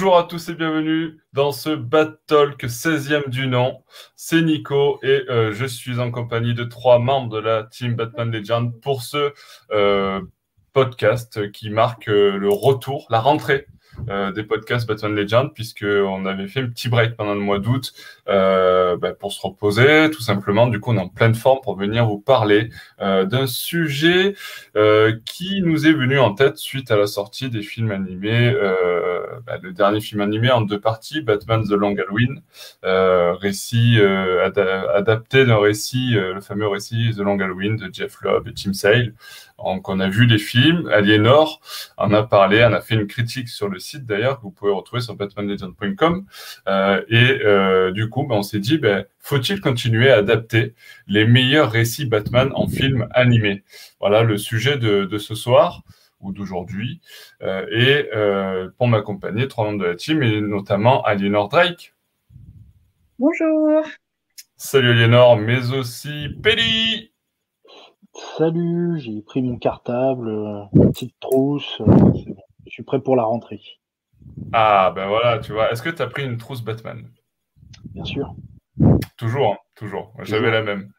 Bonjour à tous et bienvenue dans ce Bad Talk 16e du nom. C'est Nico et euh, je suis en compagnie de trois membres de la team Batman Legend pour ce euh, podcast qui marque euh, le retour, la rentrée euh, des podcasts Batman Legend, puisqu'on avait fait un petit break pendant le mois d'août euh, bah, pour se reposer, tout simplement. Du coup, on est en pleine forme pour venir vous parler euh, d'un sujet euh, qui nous est venu en tête suite à la sortie des films animés, euh, bah, le dernier film animé en deux parties, Batman The Long Halloween, euh, récit ad adapté d'un récit, le fameux récit The Long Halloween de Jeff Lobb et Tim Sale. Donc, on a vu les films. Aliénor en a parlé, on a fait une critique sur le site d'ailleurs que vous pouvez retrouver sur batmanlegend.com. Euh, et euh, du coup, ben, on s'est dit, ben, faut-il continuer à adapter les meilleurs récits Batman en film animé Voilà le sujet de, de ce soir ou d'aujourd'hui. Euh, et euh, pour m'accompagner, trois membres de la team, et notamment Aliénor Drake. Bonjour. Salut Aliénor, mais aussi Pelli. Salut, j'ai pris mon cartable, euh, petite trousse, euh, c'est bon. Je suis prêt pour la rentrée. Ah, ben voilà, tu vois. Est-ce que tu as pris une trousse Batman? Bien sûr. Toujours, hein, toujours. J'avais la même.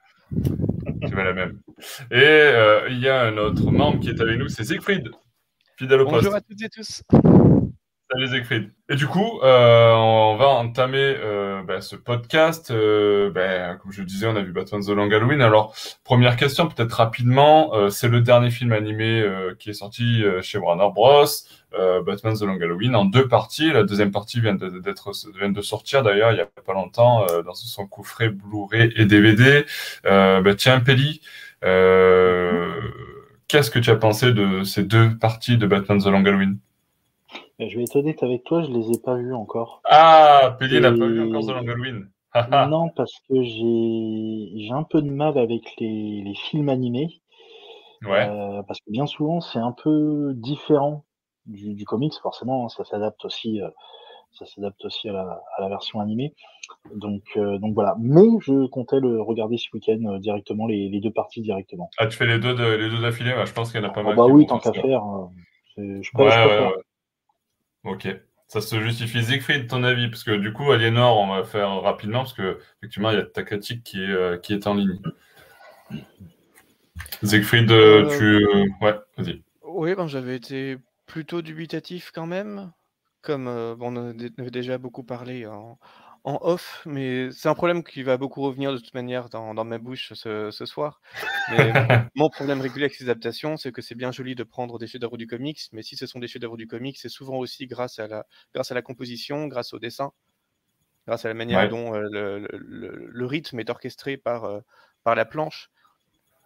J'avais la même. Et euh, il y a un autre membre qui est avec nous, c'est Siegfried, fidèle au poste. Bonjour à toutes et tous. Et du coup, euh, on va entamer euh, bah, ce podcast. Euh, bah, comme je le disais, on a vu Batman The Long Halloween. Alors, première question, peut-être rapidement. euh, c'est le dernier film animé euh, qui est sorti euh, chez Warner Bros. Batman The Long Halloween en deux parties. La deuxième partie vient de, d'être, vient de sortir d'ailleurs il y a pas longtemps dans son coffret Blu-ray et DVD. Bah, tiens, Pelli, qu'est-ce que tu as pensé de ces deux parties de Batman The Long Halloween? Je vais être honnête avec toi, je les ai pas vus encore. Ah, Pelli n'a pas vu encore The Long Halloween. Haha. non, parce que j'ai un peu de mal avec les, les films animés, ouais. euh, parce que bien souvent c'est un peu différent du, du comics, forcément, hein, ça s'adapte aussi, euh, ça s'adapte aussi à la, à la version animée. Donc, euh, donc voilà. Mais je comptais le regarder ce week-end directement, les, les deux parties directement. Ah, tu fais les deux, de- les deux d'affilée bah, Je pense qu'il y en a pas Ah mal. bah oui, tant qu'à faire, c'est- je peux, Ouais, je ouais. Ok. Ça se justifie. Siegfried, ton avis? Parce que du coup, Aliénor, on va faire rapidement, parce que effectivement, il y a ta critique qui est, euh, qui est en ligne. Siegfried, euh, Euh, tu. euh, Ouais, vas-y. Oui, j'avais été plutôt dubitatif quand même, comme bon, on en avait déjà beaucoup parlé en, en off, mais c'est un problème qui va beaucoup revenir de toute manière dans, dans ma bouche ce, ce soir. Mais mon problème régulier avec ces adaptations, c'est que c'est bien joli de prendre des chefs-d'œuvre du comics, mais si ce sont des chefs-d'œuvre du comics, c'est souvent aussi grâce à la, grâce à la composition, grâce au dessin, grâce à la manière Ouais. dont euh, le, le- le- le rythme est orchestré par, euh, par la planche.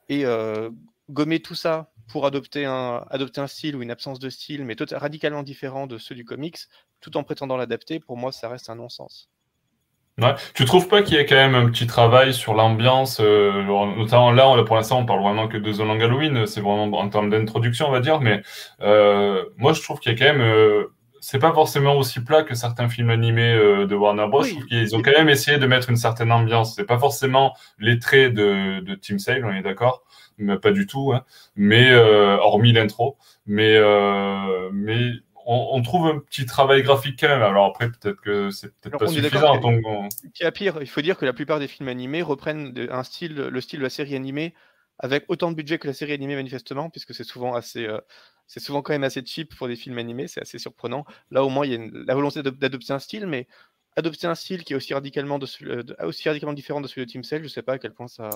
Et euh, gommer tout ça pour adopter un, adopter un style ou une absence de style, mais radicalement différent de ceux du comics, tout en prétendant l'adapter, pour moi, ça reste un non-sens. Ouais. Tu trouves pas qu'il y a quand même un petit travail sur l'ambiance euh, Notamment là, on- pour l'instant, on parle vraiment que de The Long Halloween. C'est vraiment en termes d'introduction, on va dire. Mais euh, moi, je trouve qu'il y a quand même. euh, c'est pas forcément aussi plat que certains films animés euh, de Warner Bros. Oui. Qu'ils ont quand même essayé de mettre une certaine ambiance. C'est pas forcément les traits de, de Tim Sale, on est d'accord mais pas du tout. Hein. Mais euh, hormis l'intro, mais euh, mais on, on trouve un petit travail graphique quand même. Alors après, peut-être que c'est peut-être pas suffisant. donc on- Qui a pire, il faut dire que la plupart des films animés reprennent un style, le style de la série animée, avec autant de budget que la série animée manifestement, puisque c'est souvent assez, euh, c'est souvent quand même assez cheap pour des films animés, c'est assez surprenant. Là au moins il y a une- la volonté d'ado- d'adopter un style, mais adopter un style qui est aussi radicalement, de, euh, de- aussi radicalement différent de celui de Tim Sale, je sais pas à quel point ça,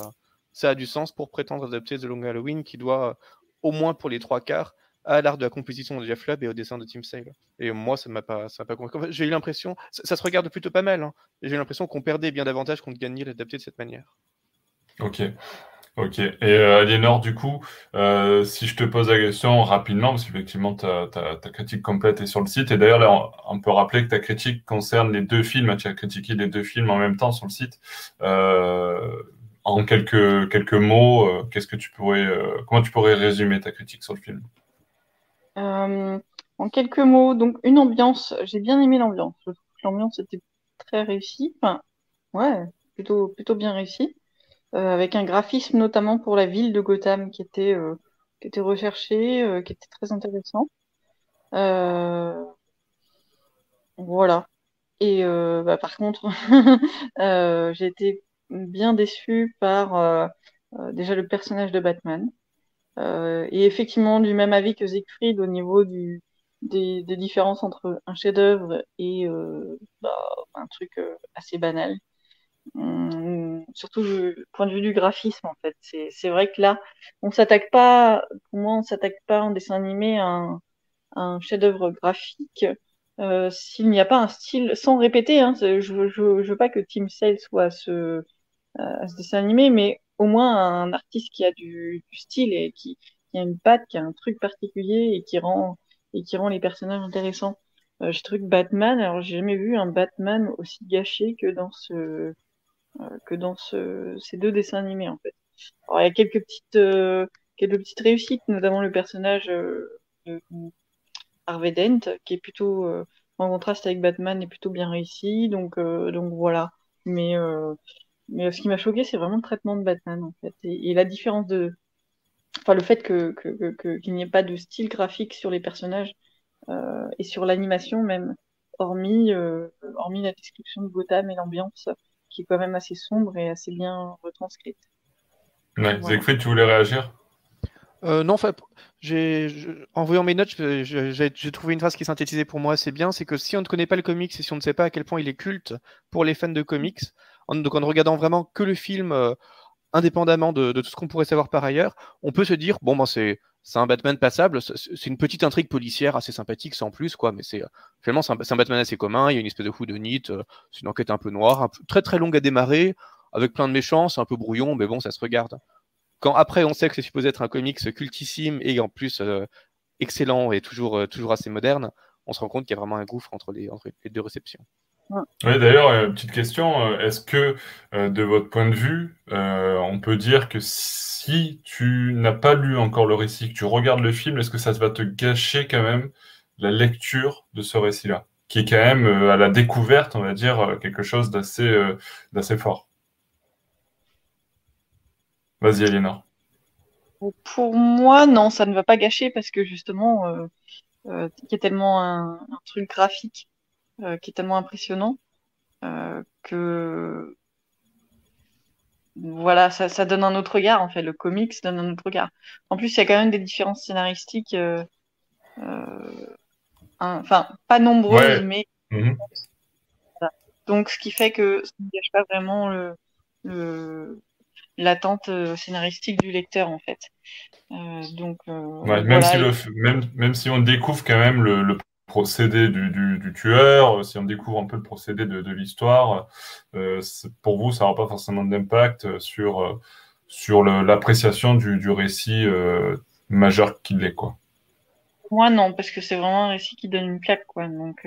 ça a du sens pour prétendre adapter The Long Halloween, qui doit, au moins pour les trois quarts, à l'art de la composition de Jeff Lubb et au dessin de Tim Sale. Et moi, ça m'a pas, ça m'a pas convaincu. J'ai eu l'impression, ça, se regarde plutôt pas mal, hein, j'ai l'impression qu'on perdait bien davantage qu'on ne gagnait l'adapter de cette manière. Ok. Ok. Et euh, Aliénor, du coup, euh, si je te pose la question rapidement, parce qu'effectivement, ta, critique complète est sur le site. Et d'ailleurs, là, on, peut rappeler que ta critique concerne les deux films. Tu as critiqué les deux films en même temps sur le site. Euh, en quelques, quelques mots, euh, qu'est-ce que tu pourrais, comment tu pourrais résumer ta critique sur le film? Euh, en quelques mots, donc une ambiance, j'ai bien aimé l'ambiance. Je trouve que l'ambiance était très réussie. Enfin, ouais, plutôt, plutôt bien réussie. Euh, avec un graphisme notamment pour la ville de Gotham qui était, euh, qui était recherché, euh, qui était très intéressant. Euh, voilà. Et bah, par contre, j'ai été bien déçue par déjà le personnage de Batman. Et effectivement, du même avis que Siegfried au niveau du, des, différences entre un chef-d'œuvre et bah, un truc assez banal. Hum, surtout du point de vue du graphisme, en fait. C'est vrai que là, on s'attaque pas, pour moi, on s'attaque pas en dessin animé à un, un chef-d'œuvre graphique euh, s'il n'y a pas un style, sans répéter, hein, je, je, je, veux pas que Tim Sale soit à ce, à ce dessin animé, mais au moins un artiste qui a du, style et qui, a une patte, qui a un truc particulier et qui rend, et qui rend les personnages intéressants. Euh, j'ai trouvé que Batman, alors j'ai jamais vu un Batman aussi gâché que dans ce, euh, que dans ce, ces deux dessins animés en fait. Alors, il y a quelques petites, euh, quelques petites réussites, notamment le personnage euh, de Harvey Dent, qui est plutôt en contraste avec Batman, est plutôt bien réussi. Donc, donc voilà. Mais, mais ce qui m'a choqué, c'est vraiment le traitement de Batman, en fait. Et, la différence de. Enfin, le fait que, qu'il n'y ait pas de style graphique sur les personnages et sur l'animation même, hormis, hormis la description de Gotham et l'ambiance, qui est quand même assez sombre et assez bien retranscrite. Ouais, tu voulais réagir? Euh, non, en voyant mes notes, j'ai trouvé une phrase qui synthétisait pour moi assez bien, c'est que si on ne connaît pas le comics et si on ne sait pas à quel point il est culte pour les fans de comics, donc en ne regardant vraiment que le film euh, indépendamment de, tout ce qu'on pourrait savoir par ailleurs, on peut se dire bon ben c'est un Batman passable, c'est une petite intrigue policière assez sympathique sans plus quoi, mais c'est finalement c'est un, Batman assez commun, il y a une espèce de coup de nid, euh, c'est une enquête un peu noire, très très longue à démarrer, avec plein de méchants, c'est un peu brouillon, mais bon ça se regarde. Quand après on sait que c'est supposé être un comics cultissime et en plus euh, excellent et toujours, euh, assez moderne, on se rend compte qu'il y a vraiment un gouffre entre les deux réceptions. Oui, d'ailleurs, euh, petite question, est-ce que de votre point de vue, on peut dire que si tu n'as pas lu encore le récit, que tu regardes le film, est-ce que ça va te gâcher quand même la lecture de ce récit-là, qui est quand même à la découverte, on va dire, quelque chose d'assez fort? Vas-y, Aliénor. Pour moi, non, ça ne va pas gâcher parce que justement, euh, euh, y a tellement un, truc graphique euh, qui est tellement impressionnant euh, que voilà, ça, donne un autre regard en fait. Le comics donne un autre regard. En plus, il y a quand même des différences scénaristiques, enfin pas nombreuses, mais mhm. donc ce qui fait que ça ne gâche pas vraiment le l'attente euh, scénaristique du lecteur en fait. Euh, donc, euh, même, si le, même, même, si on découvre quand même le, procédé du, du, tueur, si on découvre un peu le procédé de, de l'histoire, pour vous, ça n'aura pas forcément d'impact sur, sur l'appréciation du, du, récit majeur qu'il est. Quoi. Moi, non, parce que c'est vraiment un récit qui donne une claque. Quoi, donc,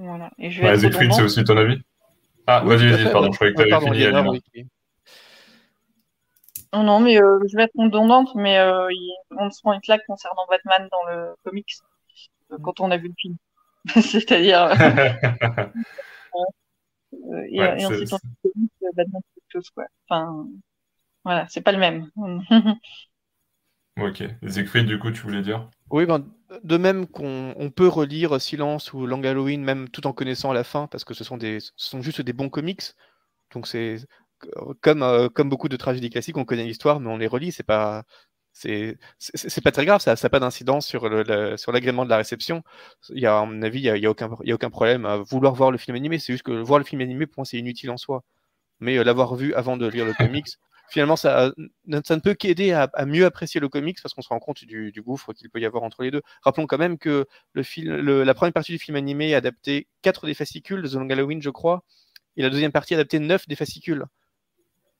voilà. Et je vais c'est aussi ton avis? Ah, vas-y, vas-y, pardon, je croyais que tu avais fini. Non, non, mais euh, je vais être redondante, mais euh, on se prend une claque concernant Batman dans le comics euh, quand on a vu le film. C'est-à-dire. et, ensuite, on le Batman, c'est quelque chose, quoi. Enfin, voilà, c'est pas le même. ok. Siegfried, du coup, tu voulais dire? Oui, ben, de même qu'on peut relire Silence ou Long Halloween, même tout en connaissant la fin, parce que ce sont, des, ce sont juste des bons comics. Donc c'est comme, euh, comme beaucoup de tragédies classiques, on connaît l'histoire, mais on les relit. C'est pas, c'est, pas très grave. Ça n'a pas d'incidence sur, l'agrément de la réception. Il y a, à mon avis, il n'y a, y a, aucun, y a aucun problème à vouloir voir le film animé. C'est juste que voir le film animé, pour moi, c'est inutile en soi. Mais euh, l'avoir vu avant de lire le comics, finalement, ça, ça ne peut qu'aider à, mieux apprécier le comics parce qu'on se rend compte du, du gouffre qu'il peut y avoir entre les deux. Rappelons quand même que le film, la première partie du film animé a adapté 4 des fascicules de The Long Halloween, je crois, et la deuxième partie a adapté 9 des fascicules.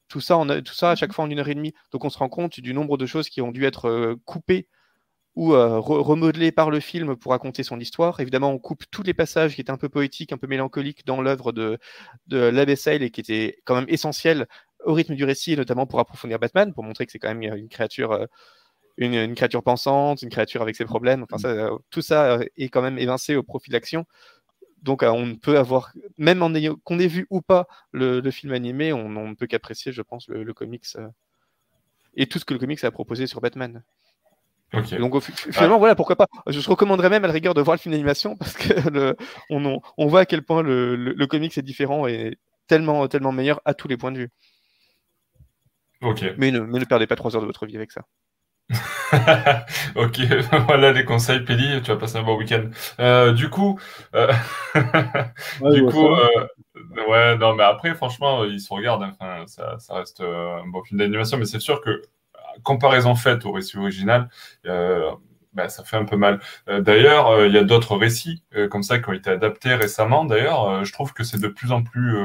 Tout ça, tout ça à chaque mhm. fois en une heure et demie. Donc on se rend compte du nombre de choses qui ont dû être euh, coupées ou euh, remodelées par le film pour raconter son histoire. Évidemment, on coupe tous les passages qui étaient un peu poétiques, un peu mélancoliques dans l'œuvre de, de l'Abbessail et qui étaient quand même essentiels au rythme du récit, notamment pour approfondir Batman, pour montrer que c'est quand même une créature, euh, une, créature pensante, une créature avec ses problèmes. Enfin, ça, tout ça est quand même évincé au profit de l'action. Donc euh, on peut avoir, même en ayant qu'on ait vu ou pas le, film animé, on ne peut qu'apprécier, je pense, le, comics euh, et tout ce que le comics a proposé sur Batman. Donc finalement, voilà, pourquoi pas. Je recommanderais même à la rigueur de voir le film d'animation parce que le, on, on, voit à quel point le, le, comics est différent et tellement, tellement meilleur à tous les points de vue. Ok. Mais ne, mais ne perdez pas trois heures de votre vie avec ça. ok, voilà les conseils, Péli, tu vas passer un bon week-end. Euh, du coup, euh, du coup, euh, ouais, non, mais après, franchement, ils se regardent. Hein. Enfin, ça, ça, reste un bon film d'animation, mais c'est sûr que comparaison faite au récit original, bah, ça fait un peu mal. d'ailleurs, il y a d'autres récits comme ça qui ont été adaptés récemment. D'ailleurs, je trouve que c'est de plus en plus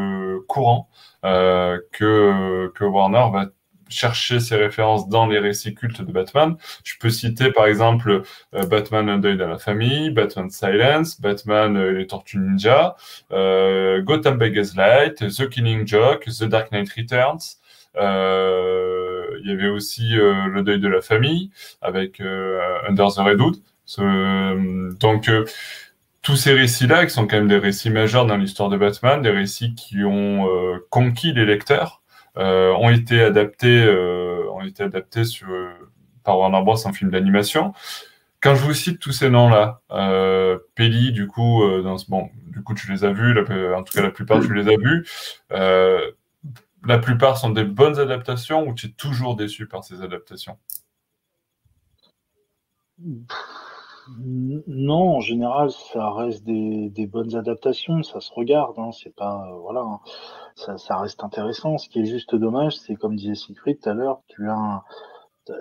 courant que, que Warner va chercher ces références dans les récits cultes de Batman. Je peux citer par exemple euh, Batman Un deuil dans la famille, Batman Silence, Batman euh, les Tortues Ninja, euh, Gotham by Gaslight, The Killing Joke, The Dark Knight Returns. Il y avait aussi Le deuil de la famille avec Under the Redwood. donc tous ces récits-là, qui sont quand même des récits majeurs dans l'histoire de Batman, des récits qui ont conquis les lecteurs, euh, ont été adaptés, euh, ont été adaptés sur, par Warner Bros. en film d'animation. Quand je vous cite tous ces noms-là, euh, Peli, du coup, euh, dans ce, bon, du coup, tu les as vus, en tout cas la plupart, tu les as vus. Euh, la plupart sont des bonnes adaptations ou tu es toujours déçu par ces adaptations? Non, en général, ça reste des, bonnes adaptations, ça se regarde, hein, c'est pas, voilà. Hein ça, reste intéressant. Ce qui est juste dommage, c'est comme disait Siegfried tout à l'heure, tu as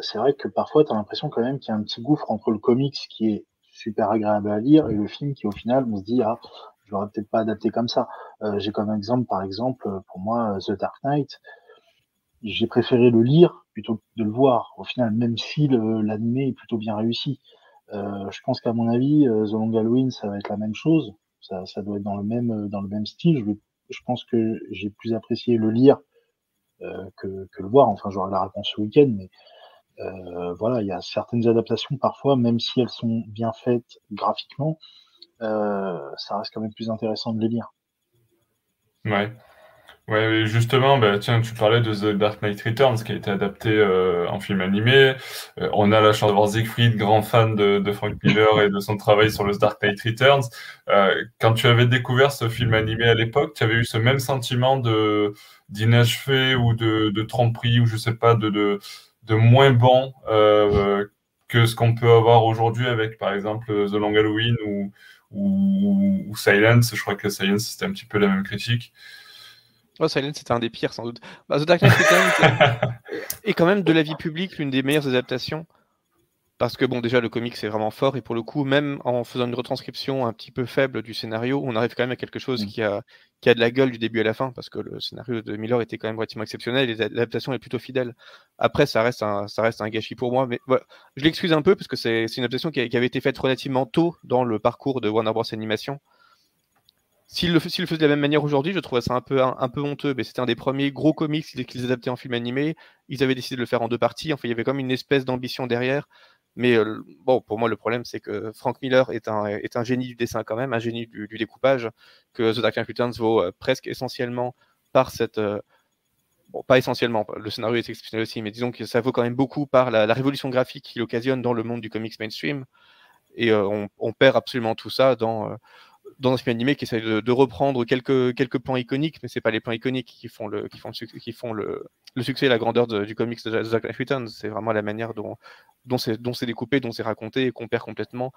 c'est vrai que parfois tu as l'impression quand même qu'il y a un petit gouffre entre le comics qui est super agréable à lire et le film qui au final on se dit ah je l'aurais peut-être pas adapté comme ça. Euh, j'ai comme exemple par exemple pour moi The Dark Knight, j'ai préféré le lire plutôt que de le voir. Au final, même si l'animé est plutôt bien réussi, euh, je pense qu'à mon avis euh, The Long Halloween ça va être la même chose. Ça, doit être dans le même dans le même style. Je je pense que j'ai plus apprécié le lire euh, que, le voir. Enfin, j'aurai la réponse ce week-end, mais euh, voilà, il y a certaines adaptations parfois, même si elles sont bien faites graphiquement, euh, ça reste quand même plus intéressant de les lire. Ouais. Ouais, justement, bah, tiens, tu parlais de The Dark Knight Returns qui a été adapté euh, en film animé. Euh, on a la chance de voir Siegfried, grand fan de, Frank Miller et de son travail sur le Dark Knight Returns. Euh, quand tu avais découvert ce film animé à l'époque, tu avais eu ce même sentiment de d'inachevé ou de, de tromperie ou je sais pas, de, de, de moins bon que ce qu'on peut avoir aujourd'hui avec, par exemple, The Long Halloween ou, ou Silence. Je crois que Silence, c'était un petit peu la même critique. Oh, Silence, c'était un des pires, sans doute. Bah, The Dark Knight est quand même de la vie publique l'une des meilleures adaptations. Parce que, bon, déjà, le comic, c'est vraiment fort. Et pour le coup, même en faisant une retranscription un petit peu faible du scénario, on arrive quand même à quelque chose mm. qui, a, qui a de la gueule du début à la fin. Parce que le scénario de Miller était quand même relativement exceptionnel et l'adaptation est plutôt fidèle. Après, ça reste un, ça reste un gâchis pour moi. Mais je l'excuse un peu parce que c'est une adaptation qui, qui, avait été faite relativement tôt dans le parcours de Warner Bros. Animation. S'il le, faisait de la même manière aujourd'hui, je trouverais ça un peu, honteux. Mais c'était un des premiers gros comics qu'ils adaptaient en film animé. Ils avaient décidé de le faire en deux parties. Il y avait comme une espèce d'ambition derrière. Mais euh, bon, pour moi, le problème, c'est que Frank Miller est un, génie du dessin quand même, un génie du, découpage, que The Dark Knight Returns vaut euh, presque essentiellement par cette... Euh, bon, pas essentiellement, le scénario est exceptionnel aussi, mais disons que ça vaut quand même beaucoup par la, révolution graphique qu'il occasionne dans le monde du comics mainstream. Et on, perd absolument tout ça dans dans un film animé qui essaie de, reprendre quelques, quelques plans iconiques, mais c'est pas les plans iconiques qui font le, succès et la grandeur du comics de Zack Knight C'est vraiment la manière dont, c'est, découpé, dont c'est raconté et qu'on perd complètement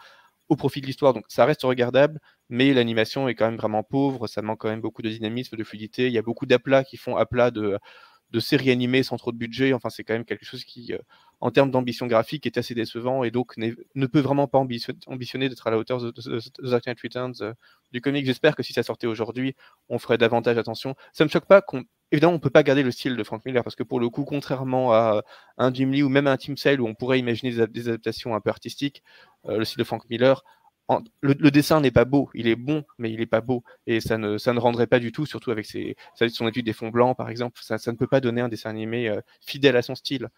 au profit de l'histoire. Donc ça reste regardable, mais l'animation est quand même vraiment pauvre. Ça manque quand même beaucoup de dynamisme, de fluidité. Il y a beaucoup d'aplats qui font aplat de, de séries animées sans trop de budget. Enfin, c'est quand même quelque chose qui, euh, en termes d'ambition graphique, est assez décevant et donc ne peut vraiment pas ambitionner d'être à la hauteur de, The Dark Knight Returns euh, du comic. J'espère que si ça sortait aujourd'hui, on ferait davantage attention. Ça me choque pas qu'on. Évidemment, on peut pas garder le style de Frank Miller parce que pour le coup, contrairement à un Jim Lee ou même un Tim Sale où on pourrait imaginer des, adaptations un peu artistiques, euh, le style de Frank Miller, le, dessin n'est pas beau, il est bon, mais il n'est pas beau. Et ça ne, ça ne rendrait pas du tout, surtout avec ses, son étude des fonds blancs, par exemple. Ça, ça, ne peut pas donner un dessin animé euh, fidèle à son style.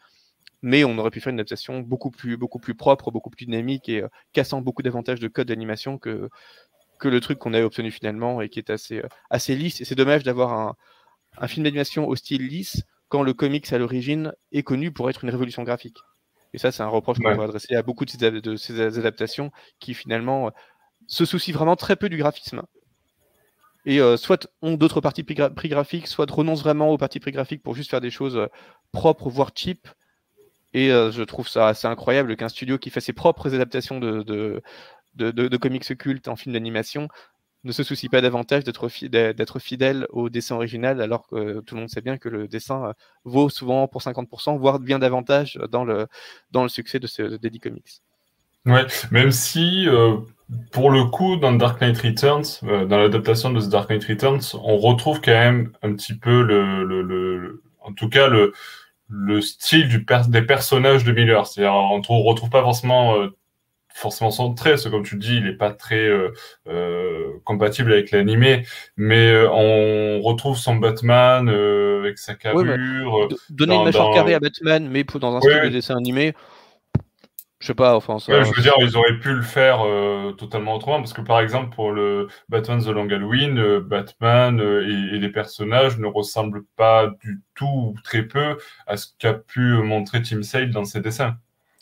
Mais on aurait pu faire une adaptation beaucoup plus, beaucoup plus propre, beaucoup plus dynamique et euh, cassant beaucoup davantage de code d'animation que, que le truc qu'on a obtenu finalement et qui est assez, euh, assez lisse. Et c'est dommage d'avoir un, un film d'animation au style lisse quand le comics à l'origine est connu pour être une révolution graphique. Et ça, c'est un reproche qu'on peut adresser à beaucoup de ces, adaptations qui finalement se soucient vraiment très peu du graphisme. Et soit ont d'autres parties prix graphiques, soit renoncent vraiment aux parties prix graphiques pour juste faire des choses propres, voire cheap. Et je trouve ça assez incroyable qu'un studio qui fait ses propres adaptations de, de, de comics occultes en film d'animation ne se soucie pas davantage d'être fidèle au dessin original, alors que tout le monde sait bien que le dessin euh, vaut souvent pour 50%, voire bien davantage dans le, dans le succès de, ce, de Comics. Ouais, même si euh, pour le coup, dans Dark Knight Returns, euh, dans l'adaptation de Dark Knight Returns, on retrouve quand même un petit peu le, le en tout cas le, le style du des personnages de Miller. C'est-à-dire, on ne retrouve pas forcément forcément son trait, comme tu dis, il n'est pas très euh, euh, compatible avec l'animé, mais euh, on retrouve son Batman avec sa carrure. donner une mâchoire carrée à Batman, mais dans un style de dessin animé, je sais pas, enfin. Ça, je veux dire, ils auraient pu le faire totalement autrement, parce que par exemple, pour le Batman The Long Halloween, Batman et, les personnages ne ressemblent pas du tout ou très peu à ce qu'a pu montrer Tim Sale dans ses dessins.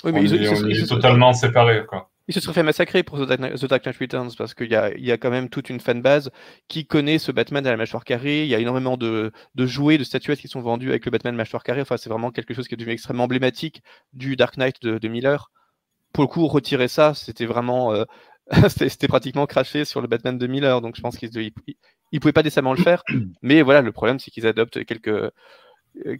Oui, mais ils, est totalement séparés. Quoi. Il se serait fait massacrer pour The Dark, Knight Returns parce qu'il y a, y a quand même toute une fanbase qui connaît ce Batman à la mâchoire carrée. Il y a énormément de, de jouets, de statuettes qui sont vendus avec le Batman mâchoire carrée. Enfin, c'est vraiment quelque chose qui est devenu extrêmement emblématique du Dark Knight de, Miller. Pour le coup, retirer ça, c'était vraiment. Euh, c'était pratiquement craché sur le Batman de Miller. Donc je pense qu'ils ne pouvaient pas décemment le faire. Mais voilà, le problème, c'est qu'ils adoptent quelques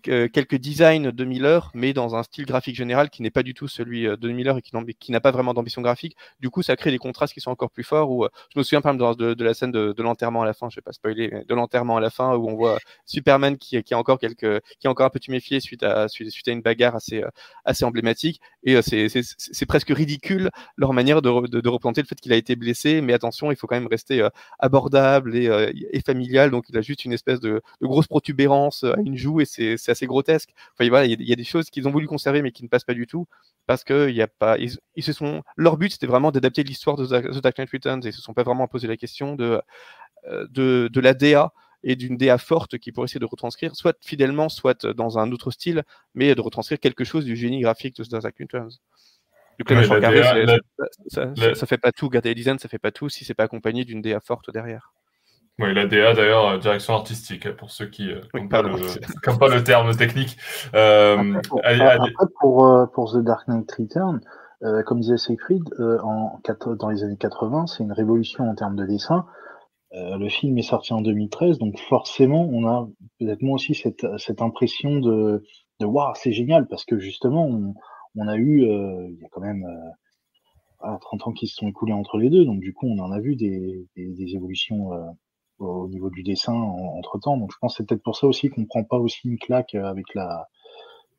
quelques designs de Miller, mais dans un style graphique général qui n'est pas du tout celui euh, de Miller et qui, n'a pas vraiment d'ambition graphique. Du coup, ça crée des contrastes qui sont encore plus forts. Où, euh, je me souviens par exemple de, la scène de, l'enterrement à la fin, je vais pas spoiler, de l'enterrement à la fin où on voit Superman qui, qui, a encore quelques, qui est encore un peu tuméfié suite à, suite, à une bagarre assez, assez emblématique. Et c'est presque ridicule leur manière de, de, représenter le fait qu'il a été blessé. Mais attention, il faut quand même rester abordable et, et, familial. Donc, il a juste une espèce de, grosse protubérance à une joue et c'est c'est assez grotesque. Enfin, voilà, il y, a des choses qu'ils ont voulu conserver mais qui ne passent pas du tout parce que il y a pas, ils, se sont, leur but c'était vraiment d'adapter l'histoire de The Dark Knight Returns et ils se sont pas vraiment posé la question de, euh, de, de la DA et d'une DA forte qui pourrait essayer de retranscrire, soit fidèlement, soit dans un autre style, mais de retranscrire quelque chose du génie graphique de The Dark Knight Returns. ça, ça, fait pas tout. Garder les designs, ça fait pas tout si c'est pas accompagné d'une DA forte derrière. Oui, la DA d'ailleurs, euh, direction artistique, pour ceux qui n'ont pas, le terme technique. Euh, après, pour, euh, pour, The Dark Knight Return, comme disait Siegfried, en, dans les années 80, c'est une révolution en termes de dessin. le film est sorti en 2013, donc forcément, on a peut-être moi aussi cette, cette impression de, de waouh, c'est génial, parce que justement, on, on a eu, il y a quand même 30 ans qui se sont écoulés entre les deux, donc du coup, on en a vu des, des, des évolutions au niveau du dessin entre temps. Donc je pense que c'est peut-être pour ça aussi qu'on ne prend pas aussi une claque euh, avec, la,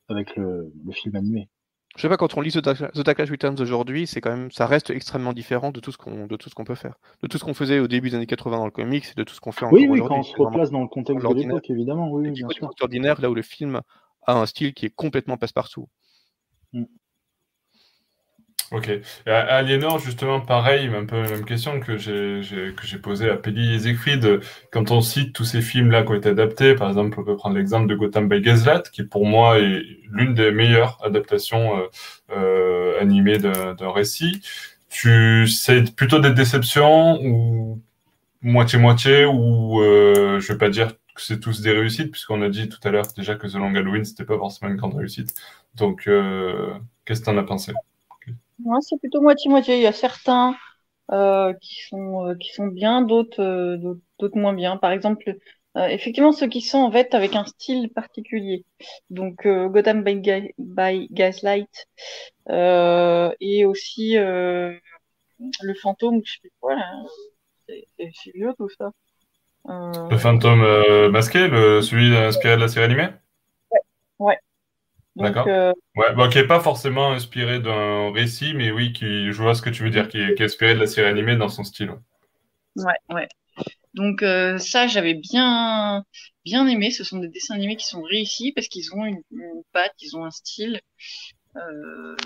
avec le, film animé. Je sais pas, quand on lit The, Dark Returns aujourd'hui, c'est quand même, ça reste extrêmement différent de tout ce qu'on, de tout ce qu'on peut faire, de tout ce qu'on faisait au début des années 80 dans le comics, et de tout ce qu'on fait oui, oui, quand on se replace dans le contexte de l'époque, évidemment, oui, bien sûr. ordinaire, là où le film a un style qui est complètement passe-partout. Mm. Ok. Aliénor, justement, pareil, un peu la même question que j'ai posée à et Siegfried. Quand on cite tous ces films-là qui ont été adaptés, par exemple, on peut prendre l'exemple de Gotham by Gaslight, qui pour moi est l'une des meilleures adaptations euh, euh, animées d'un récit. Tu c'est plutôt des déceptions ou moitié-moitié ou euh, je vais pas dire que c'est tous des réussites puisqu'on a dit tout à l'heure déjà que The Long Halloween c'était pas forcément une grande réussite. Donc euh, qu'est-ce que tu en as pensé? Ouais, c'est plutôt moitié-moitié. Il y a certains euh, qui sont euh, qui sont bien, d'autres euh, d'autres moins bien. Par exemple, effectivement, ceux qui sont en fait avec un style particulier. Donc Gotham by, by Gaslight et aussi le fantôme, je sais. C'est vieux tout ça. Le fantôme masqué, le, celui inspiré de la série animée? Ouais. ouais. D'accord. Euh, ouais, qui n'est pas forcément inspiré d'un récit, mais oui, qui, je vois ce que tu veux dire, qui est, inspiré de la série animée dans son style. Ouais, ouais. Donc euh, ça, j'avais bien, bien aimé. Ce sont des dessins animés qui sont réussis parce qu'ils ont une, patte, ils ont un style. Euh,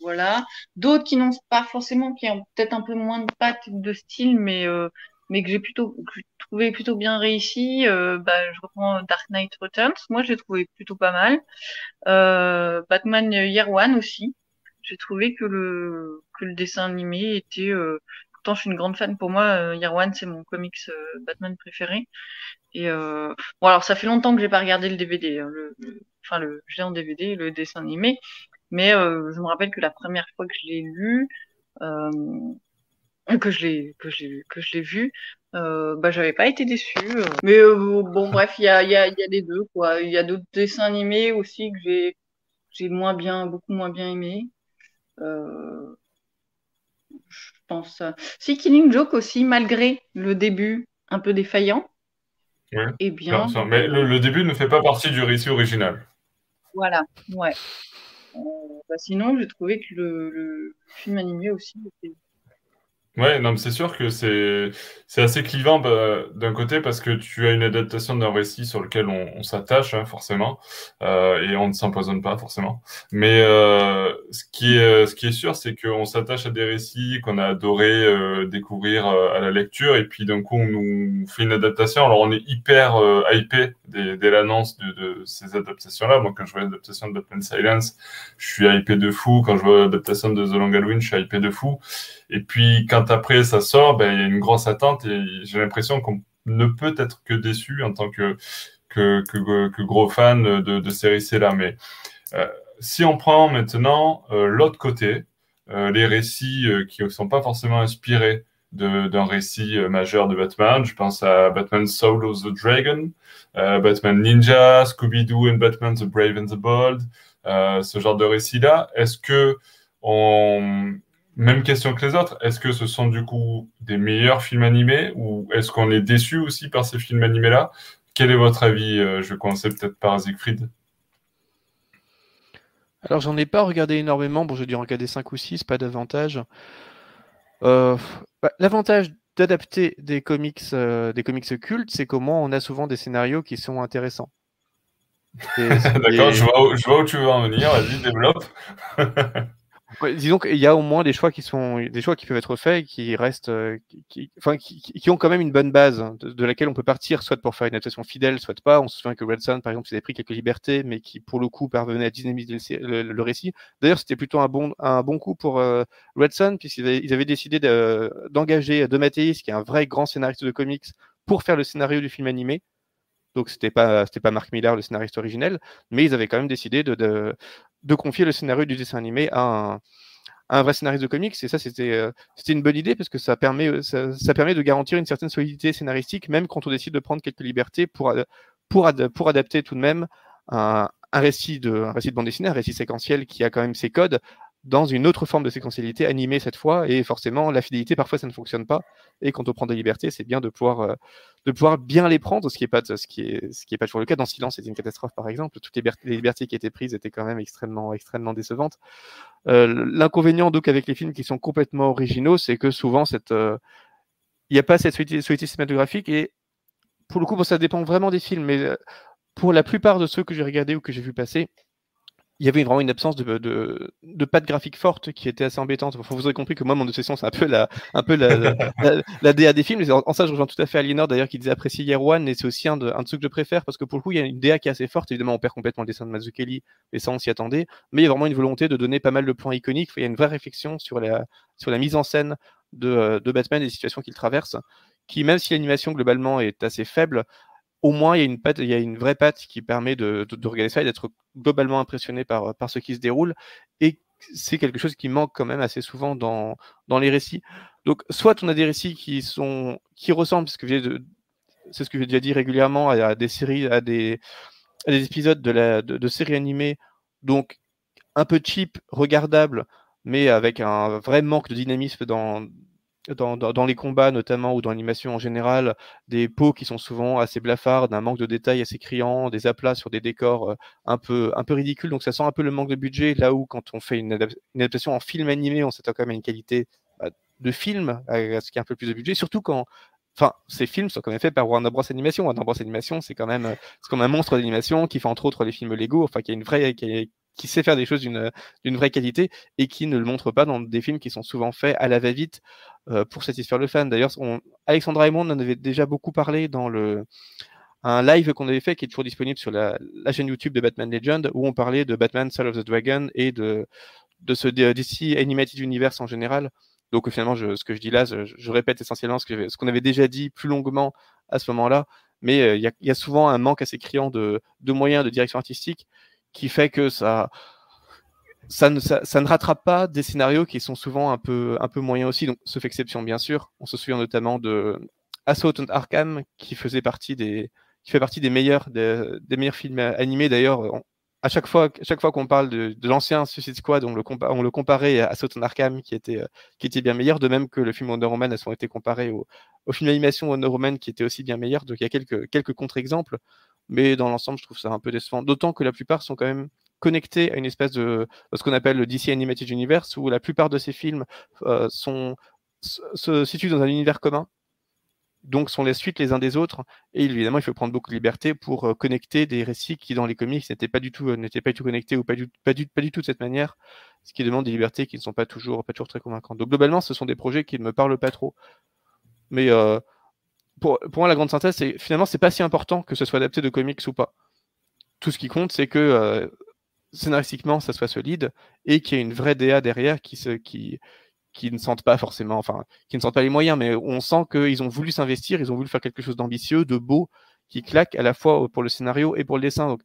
voilà. D'autres qui n'ont pas forcément, qui ont peut-être un peu moins de patte ou de style, mais mais que j'ai plutôt que trouvé plutôt bien réussi. Euh, bah, je reprends Dark Knight Returns. Moi, j'ai trouvé plutôt pas mal. Euh, Batman Year One aussi. J'ai trouvé que le que le dessin animé était. Euh, pourtant, je suis une grande fan. Pour moi, euh, Year One, c'est mon comics euh, Batman préféré. Et euh, bon, alors ça fait longtemps que j'ai pas regardé le DVD, hein, le, le- enfin le j'ai en DVD le dessin animé, mais euh, je me rappelle que la première fois que je l'ai lu, euh, que je l'ai que je l'ai que je l'ai vu, euh, bah j'avais pas été déçue. euh. Mais euh, bon bref, il y a il y a il y a les deux quoi. Il y a d'autres dessins animés aussi que j'ai j'ai moins bien beaucoup moins bien aimé. Euh, je pense. Si Killing Joke aussi, malgré le début un peu défaillant. Ouais. Eh bien, mais le, le début ne fait pas partie du récit original. Voilà, ouais. Bah, sinon, j'ai trouvé que le, le film animé aussi était Ouais, non, c'est sûr que c'est c'est assez clivant bah, d'un côté parce que tu as une adaptation d'un récit sur lequel on, on s'attache hein, forcément euh, et on ne s'empoisonne pas forcément. Mais euh, ce qui est ce qui est sûr, c'est qu'on s'attache à des récits qu'on a adoré euh, découvrir euh, à la lecture et puis d'un coup on nous fait une adaptation. Alors on est hyper euh, hypé dès, dès l'annonce de, de ces adaptations-là. Moi, quand je vois l'adaptation de Batman Silence, je suis hypé de fou. Quand je vois l'adaptation de The Long Halloween, je suis hypé de fou. Et puis quand après ça sort, ben, il y a une grosse attente et j'ai l'impression qu'on ne peut être que déçu en tant que, que, que, gros fan de, de ces récits-là. Mais euh, si on prend maintenant euh, l'autre côté, euh, les récits qui ne sont pas forcément inspirés d'un récit majeur de Batman, je pense à Batman Soul of the Dragon, Batman Ninja, Scooby-Doo and Batman the Brave and the Bold, ce genre de récits-là, est-ce que on, même question que les autres. Est-ce que ce sont du coup des meilleurs films animés ou est-ce qu'on est déçu aussi par ces films animés-là? Quel est votre avis Euh, Je vais commencer peut-être par Siegfried. Alors, j'en ai pas regardé énormément. Bon, j'ai dû en regarder 5 ou 6, pas d'avantage. Euh, bah, L'avantage d'adapter des comics, euh, des comics cultes, c'est qu'au moins on a souvent des scénarios qui sont intéressants. D'accord, et- je vois où tu veux en venir. Vas-y, développe. Disons qu'il y a au moins des choix qui sont des choix qui peuvent être faits qui restent euh, enfin, qui, ont quand même une bonne base hein, de, laquelle on peut partir soit pour faire une adaptation fidèle soit pas. On se souvient que Red Son par exemple s'était pris quelques libertés mais qui pour le coup parvenait à dynamiser le, récit. D'ailleurs c'était plutôt un bon un bon coup pour euh, Red Son puisqu'ils avaient, avaient décidé de- d'engager De qui est un vrai grand scénariste de comics pour faire le scénario du film animé donc c'était pas c'était pas Mark Millar le scénariste originel mais ils avaient quand même décidé de, de confier le scénario du dessin animé à un, un vrai scénariste de comics. Et ça, c'était euh, c'était une bonne idée parce que ça permet, euh, ça, permet de garantir une certaine solidité scénaristique, même quand on décide de prendre quelques libertés pour, pour, pour adapter tout de même un, un, récit de, un récit de bande dessinée, un récit séquentiel qui a quand même ses codes dans une autre forme de séquentialité animée cette fois. Et forcément, la fidélité, parfois, ça ne fonctionne pas. Et quand on prend des libertés, c'est bien de pouvoir, euh, de pouvoir bien les prendre, ce qui n'est pas, ce qui est, ce qui est pas toujours le cas. Dans Silence, c'était une catastrophe, par exemple. Toutes les, libertés qui étaient prises étaient quand même extrêmement, extrêmement décevantes. Euh, L'inconvénient donc avec les films qui sont complètement originaux, c'est que souvent euh, il n'y a pas cette solidité, cinématographique et pour le coup, ça dépend vraiment des films, mais pour la plupart de ceux que j'ai regardés ou que j'ai vu passer, il y avait vraiment une absence de, de, de graphique forte qui était assez embêtante. Vous aurez compris que moi, mon obsession, c'est un peu la, DA des films. En, ça, je rejoins tout à fait Aliénor, d'ailleurs, qui disait apprécier Year One, et c'est aussi un de, ceux que je préfère, parce que pour le coup, il y a une DA qui est assez forte. Évidemment, on perd complètement le dessin de Mazzucchelli, et ça, on s'y attendait. Mais il y a vraiment une volonté de donner pas mal de plans iconiques. Il y a une vraie réflexion sur la, mise en scène de, de Batman et des situations qu'il traverse, qui, même si l'animation globalement est assez faible, au moins il y a une patte, il y a une vraie patte qui permet de, de, de regarder ça et d'être globalement impressionné par, par ce qui se déroule. Et c'est quelque chose qui manque quand même assez souvent dans, dans les récits. Donc, soit on a des récits qui sont qui ressemblent, parce que c'est ce que j'ai déjà dit régulièrement à, des séries, à des, à des épisodes de, la, de séries animées, donc un peu cheap, regardable, mais avec un vrai manque de dynamisme dans, dans, dans, dans, les combats notamment ou dans l'animation en général, des peaux qui sont souvent assez blafardes, un manque de détails assez criant, des aplats sur des décors euh, un peu un peu ridicules. Donc ça sent un peu le manque de budget. Là où quand on fait une, adap une adaptation en film animé, on s'attend quand même à une qualité bah, de film, à ce qui est un peu plus de budget. Surtout quand Enfin, ces films sont quand même faits par Warner Bros Animation. Warner Bros Animation, c'est quand même, c'est comme un monstre d'animation qui fait entre autres les films Lego, enfin qui a une vraie, qui a, qui sait faire des choses d'une vraie qualité et qui ne le montre pas dans des films qui sont souvent faits à la va-vite euh, pour satisfaire le fan. D'ailleurs, Alexandra Raymond en avait déjà beaucoup parlé dans un live qu'on avait fait qui est toujours disponible sur la, chaîne YouTube de Batman Legend où on parlait de Batman Soul of the Dragon et de, ce DC Animated Universe en général. Donc finalement, ce que je dis là, je, répète essentiellement ce qu'on avait déjà dit plus longuement à ce moment-là, mais euh, il y, a souvent un manque assez criant de, de, moyens de direction artistique qui fait que ça, ça ne, rattrape pas des scénarios qui sont souvent un peu, un moyens aussi, donc sauf exception bien sûr. On se souvient notamment de Assault on Arkham qui faisait partie des, fait partie des meilleurs, films animés. D'ailleurs, à chaque fois, qu'on parle de, l'ancien Suicide Squad, on le, comparait à Assault on Arkham qui était, bien meilleur, de même que le film Wonder Woman a été comparé au, film d'animation Wonder Woman qui était aussi bien meilleur. Donc il y a quelques contre-exemples, mais dans l'ensemble, je trouve ça un peu décevant. D'autant que la plupart sont quand même connectés à une espèce de ce qu'on appelle le DC Animated Universe, où la plupart de ces films euh, sont, se situent dans un univers commun donc sont les suites les uns des autres. Et évidemment, il faut prendre beaucoup de liberté pour euh, connecter des récits qui, dans les comics, n'étaient pas du tout, euh, n'étaient pas du tout connectés ou pas du, pas, du, pas du tout de cette manière, ce qui demande des libertés qui ne sont pas toujours, pas toujours très convaincantes. Donc globalement, ce sont des projets qui ne me parlent pas trop. Mais euh, pour, moi, la grande synthèse, c'est finalement, c'est pas si important que ce soit adapté de comics ou pas. Tout ce qui compte, c'est que scénaristiquement, ça soit solide et qu'il y ait une vraie DA derrière qui ne sentent pas forcément, enfin, qui ne sentent pas les moyens, mais on sent qu'ils ont voulu s'investir, ils ont voulu faire quelque chose d'ambitieux, de beau, qui claque à la fois pour le scénario et pour le dessin. Donc,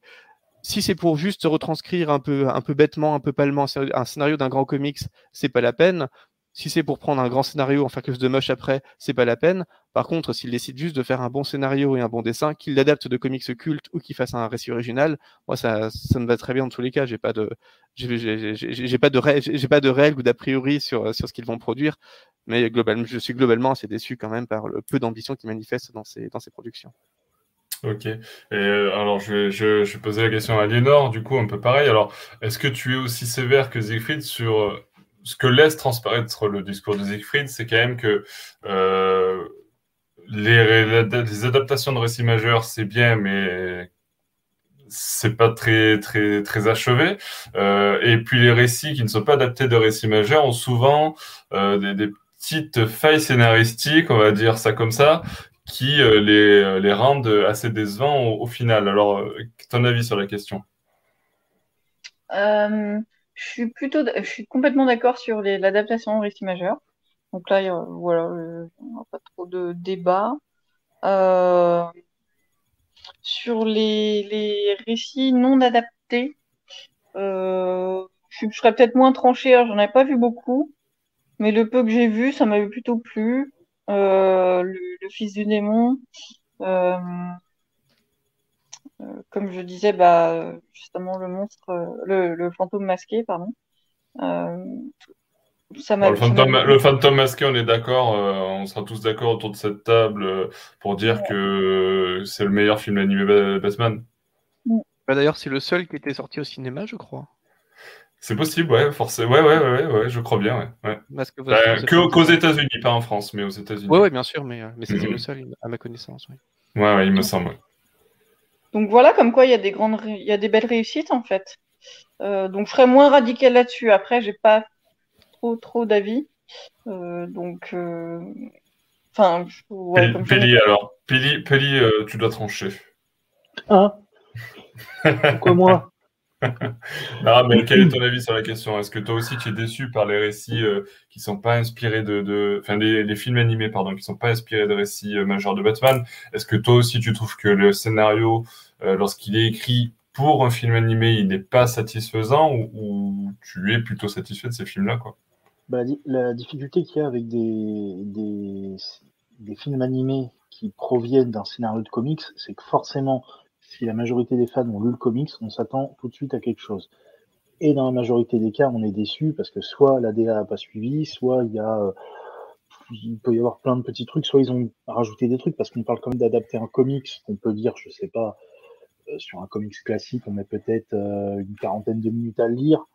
si c'est pour juste retranscrire un peu, un peu bêtement, un peu palement un scénario d'un grand comics, c'est pas la peine. Si c'est pour prendre un grand scénario, en faire quelque chose de moche après, c'est pas la peine. Par contre, s'il décide juste de faire un bon scénario et un bon dessin, qu'il l'adapte de comics cultes ou qu'il fasse un récit original, moi ça, ça me va très bien dans tous les cas. J'ai pas de, j'ai pas de, règles ou d'a priori sur sur ce qu'ils vont produire, mais globalement, je suis globalement assez déçu quand même par le peu d'ambition qu'ils manifestent dans ces dans ces productions. Ok. Et euh, alors, je je, je posais la question à Lénore, du coup, un peu pareil. Alors, est-ce que tu es aussi sévère que Siegfried sur euh, ce que laisse transparaître le discours de Siegfried, c'est quand même que euh, les, adaptations de récits majeurs, c'est bien, mais c'est pas très très très achevé. Euh, et puis les récits qui ne sont pas adaptés de récits majeurs ont souvent euh, des, petites failles scénaristiques, on va dire ça comme ça, qui les, les rendent assez décevants au, au final. Alors, ton avis sur la question? Je suis plutôt, je suis complètement d'accord sur l'adaptation au récit majeur. Donc là, voilà, euh, on n'a pas trop de débat. Euh, sur les, les, récits non adaptés, euh, je, serais peut-être moins tranchée. J'en ai pas vu beaucoup, mais le peu que j'ai vu, ça m'avait plutôt plu. Euh, le, le, fils du démon. Euh, euh, comme je disais, bah, justement, le monstre, le, le fantôme masqué, pardon. Euh, ça le, fantôme, le, fantôme, masqué, on est d'accord, euh, on sera tous d'accord autour de cette table pour dire que c'est le meilleur film animé Batman. Bah, D'ailleurs, c'est le seul qui était sorti au cinéma, je crois. C'est possible, ouais, forcément. Ouais, ouais, ouais, ouais, je crois bien, ouais. ouais. Bah, que qu'aux États-Unis, pas en France, mais aux États-Unis. Ouais, ouais, bien sûr, mais, mais c'était mm -hmm. le seul, à ma connaissance. Ouais, ouais, ouais il me semble. Donc voilà, comme quoi il y a des grandes, il y a des belles réussites en fait. Euh, donc je serais moins radical là-dessus. Après, j'ai pas trop trop d'avis. Euh, donc, euh... enfin, ouais, alors, euh, tu dois trancher. Ah. Pourquoi moi? non, mais quel est ton avis sur la question? Est-ce que toi aussi tu es déçu par les récits euh, qui sont pas inspirés de, enfin les, films animés pardon, qui sont pas inspirés de récits euh, majeurs de Batman? Est-ce que toi aussi tu trouves que le scénario, euh, lorsqu'il est écrit pour un film animé, il n'est pas satisfaisant ou, tu es plutôt satisfait de ces films-là quoi? Bah, La difficulté qu'il y a avec des, des films animés qui proviennent d'un scénario de comics, c'est que forcément si la majorité des fans ont lu le comics, on s'attend tout de suite à quelque chose. Et dans la majorité des cas, on est déçu parce que soit la DA n'a pas suivi, soit il y a, euh, il peut y avoir plein de petits trucs, soit ils ont rajouté des trucs parce qu'on parle quand même d'adapter un comics qu'on peut dire, je sais pas, euh, sur un comics classique, on met peut-être euh, une quarantaine de minutes à le lire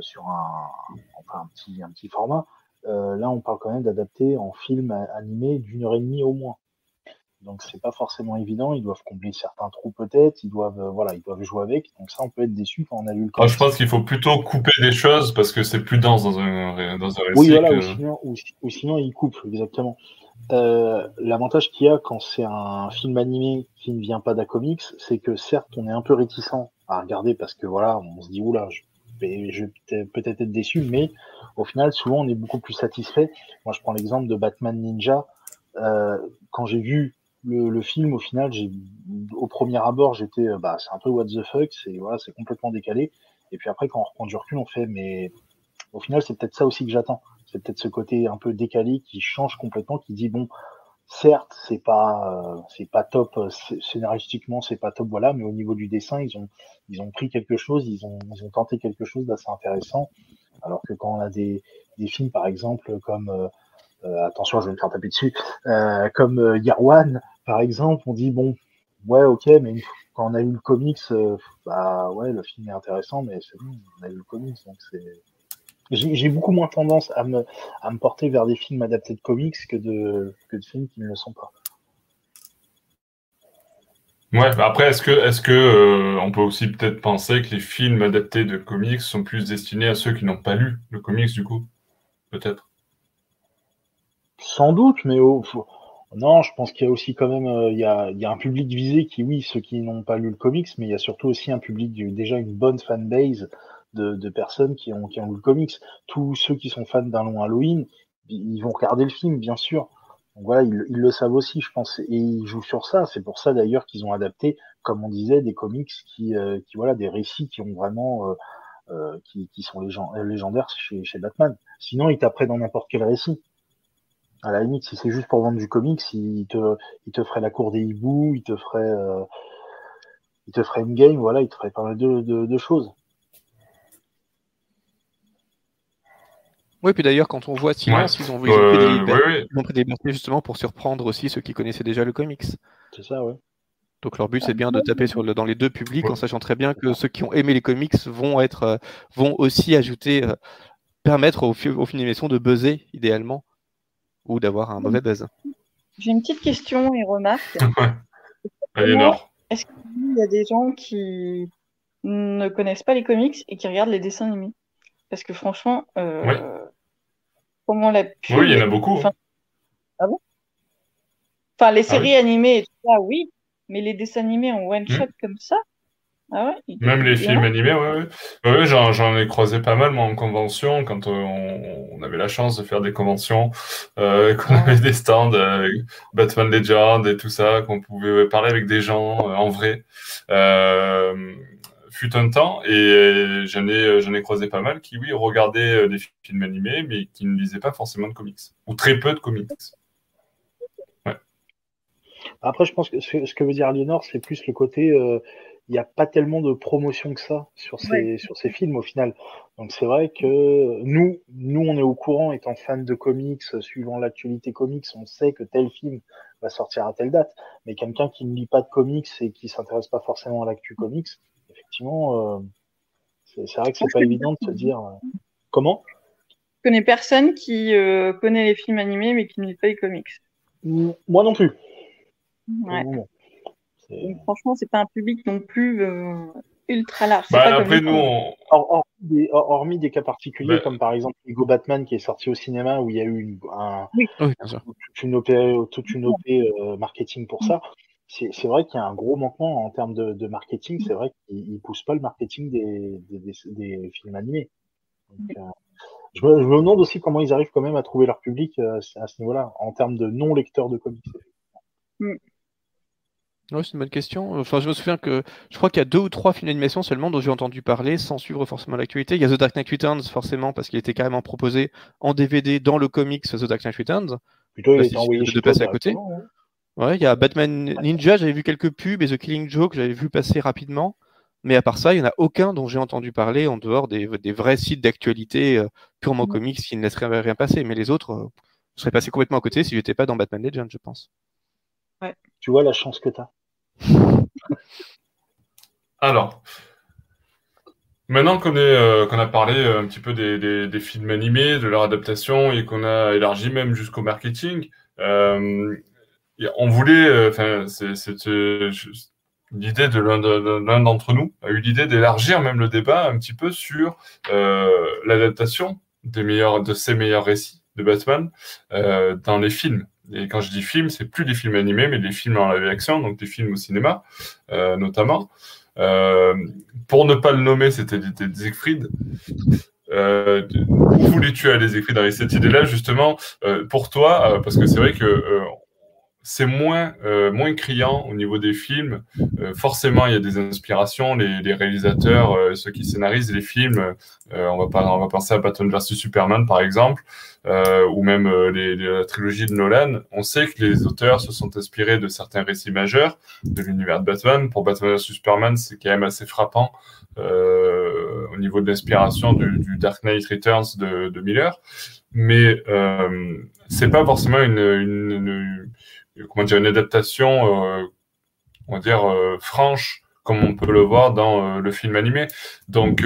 sur un, petit format. là, on parle quand même d'adapter en film animé d'une heure et demie au moins. Donc c'est pas forcément évident. Ils doivent combler certains trous peut-être. Ils doivent, euh, voilà, ils doivent jouer avec. Donc ça, on peut être déçu quand on a lu le. Ah, je pense qu'il faut plutôt couper des choses parce que c'est plus dense dans un, dans un récit. Oui, voilà. Ou, sinon, ou, sinon, ils coupent exactement. Euh, L'avantage qu'il y a quand c'est un film animé qui ne vient pas d'Acomics, c'est que certes, on est un peu réticent à regarder parce que voilà, on se dit oula, je je vais peut-être être déçu, mais au final, souvent, on est beaucoup plus satisfait. Moi, je prends l'exemple de Batman Ninja. Euh, quand j'ai vu le, film, au final, j'ai, au premier abord, j'étais, euh, bah, c'est un peu what the fuck, c'est voilà, c'est complètement décalé. Et puis après, quand on reprend du recul, on fait, mais au final, c'est peut-être ça aussi que j'attends. C'est peut-être ce côté un peu décalé qui change complètement, qui dit bon, certes, c'est pas, euh, c'est pas top scénaristiquement, c'est pas top, voilà, mais au niveau du dessin, ils ont, ils ont pris quelque chose, ils ont, ils ont tenté quelque chose d'assez intéressant. Alors que quand on a des, des films, par exemple, comme euh, euh, attention, je vais me faire taper dessus, euh, comme euh, Yarwan, par exemple, on dit bon, ouais, ok, mais quand on a eu le comics, bah ouais, le film est intéressant, mais c'est bon, on a eu le comics, donc c'est. J'ai beaucoup moins tendance à me, à me porter vers des films adaptés de comics que de, que de films qui ne le sont pas. Ouais, bah après, est-ce que, est-ce que on peut aussi peut-être penser que les films adaptés de comics sont plus destinés à ceux qui n'ont pas lu le comics du coup? Peut-être? Sans doute, mais non, je pense qu'il y a aussi quand même euh, il, y a, un public visé qui, oui, ceux qui n'ont pas lu le comics, mais il y a surtout aussi un public, déjà une bonne fanbase de, de personnes qui ont, lu le comics. Tous ceux qui sont fans d'un long Halloween, ils vont regarder le film, bien sûr. Donc voilà, ils, le savent aussi, je pense, et ils jouent sur ça. C'est pour ça d'ailleurs qu'ils ont adapté, comme on disait, des comics qui, euh, voilà, des récits qui ont vraiment, euh, euh qui, qui, sont légendaires chez, chez Batman. Sinon, ils taperaient dans n'importe quel récit à la limite, si c'est juste pour vendre du comics, il te, il te ferait la cour des hiboux, il te ferait, euh, il te ferait une game, voilà, il te ferait pas mal de, de, choses. Oui, puis d'ailleurs, quand on voit Silence, ils, ont, ils, ont pris des libertés, ils ont pris des libertés justement pour surprendre aussi ceux qui connaissaient déjà le comics. C'est ça, ouais. Donc leur but, c'est bien de taper sur le, dans les deux publics en sachant très bien que ceux qui ont aimé les comics vont être, euh, vont aussi ajouter, euh, permettre au, au film d'émission de buzzer idéalement ou d'avoir un mauvais buzz. J'ai une petite question et remarque. Est-ce qu'il y a des gens qui ne connaissent pas les comics et qui regardent les dessins animés? Parce que franchement, euh, comment la Oui, il y en a beaucoup. Enfin... Ah bon? Enfin, les ah séries animées et tout ça, oui, mais les dessins animés en one hmm. shot comme ça, ah Même les films animés, ouais, ouais. j'en, ai croisé pas mal, moi, en convention, quand on, avait la chance de faire des conventions, euh, qu'on avait des stands, euh, Batman Legend et tout ça, qu'on pouvait parler avec des gens euh, en vrai. fut un temps, et j'en ai, j'en ai croisé pas mal qui, oui, regardaient des films animés, mais qui ne lisaient pas forcément de comics, ou très peu de comics. Après, je pense que ce, que veut dire Aliénor, c'est plus le côté il n'y a pas tellement de promotion que ça sur ces, sur ces films au final. Donc c'est vrai que nous, nous, on est au courant, étant fans de comics, suivant l'actualité comics, on sait que tel film va sortir à telle date. Mais quelqu'un qui ne lit pas de comics et qui s'intéresse pas forcément à l'actu comics, effectivement, euh, c'est vrai que c'est pas évident de se dire euh, comment? Je connais personne qui euh, connaît les films animés mais qui ne lit pas les comics. Moi non plus. Ouais. Donc, franchement, c'est pas un public non plus euh, ultra large. Bah, après, nous, hormis, des, cas particuliers, bah comme par exemple Lego Batman qui est sorti au cinéma où il y a eu une, un, toute une OP, toute une OP euh, marketing pour ça. C'est vrai qu'il y a un gros manquement en termes de, marketing. C'est vrai qu'ils ne poussent pas le marketing des, des, films animés. Donc, euh, je, me, je, me, demande aussi comment ils arrivent quand même à trouver leur public à ce niveau-là, en termes de non-lecteurs de comics. Mm. Oui, c'est une bonne question. Enfin, je me souviens que je crois qu'il y a deux ou trois films d'animation seulement dont j'ai entendu parler sans suivre forcément l'actualité. Il y a The Dark Knight Returns, forcément, parce qu'il était carrément proposé en DVD dans le comics The Dark Knight Returns. Plutôt, il envoyé de passer à côté. Ouais, il y a Batman Ninja, j'avais vu quelques pubs et The Killing Joke, j'avais vu passer rapidement. Mais à part ça, il n'y en a aucun dont j'ai entendu parler en dehors des, vrais sites d'actualité euh, purement mm. comics qui ne laisseraient rien passer. Mais les autres, euh, je serais passé complètement à côté si j'étais pas dans Batman Legend, je pense. Ouais. Tu vois la chance que tu as. Alors, maintenant qu'on euh, a parlé euh, un petit peu des, films animés, de leur adaptation et qu'on a élargi même jusqu'au marketing, euh, on voulait, enfin, c'est l'idée de l'un d'entre nous a eu l'idée d'élargir même le débat un petit peu sur l'adaptation des meilleurs, de ses meilleurs récits de Batman dans les films. Et quand je dis films, c'est plus des films animés, mais des films en live action, donc des films au cinéma, euh, notamment. Euh, pour ne pas le nommer, c'était Siegfried. Euh, où voulais-tu aller, Siegfried, avec cette idée-là, justement, euh, pour toi Parce que c'est vrai que c'est moins, euh, moins criant au niveau des films. Euh, forcément, il y a des inspirations. Les, les réalisateurs, euh, ceux qui scénarisent les films, on, va pas, on va penser à Batman vs Superman, par exemple, ou même les, la trilogie de Nolan. On sait que les auteurs se sont inspirés de certains récits majeurs de l'univers de Batman. Pour Batman vs Superman, c'est quand même assez frappant au niveau de l'inspiration du, du, Dark Knight Returns de, de Miller. Mais c'est pas forcément une, une, une comment dire, une adaptation, euh, on va dire, euh, franche, comme on peut le voir dans euh, le film animé. Donc,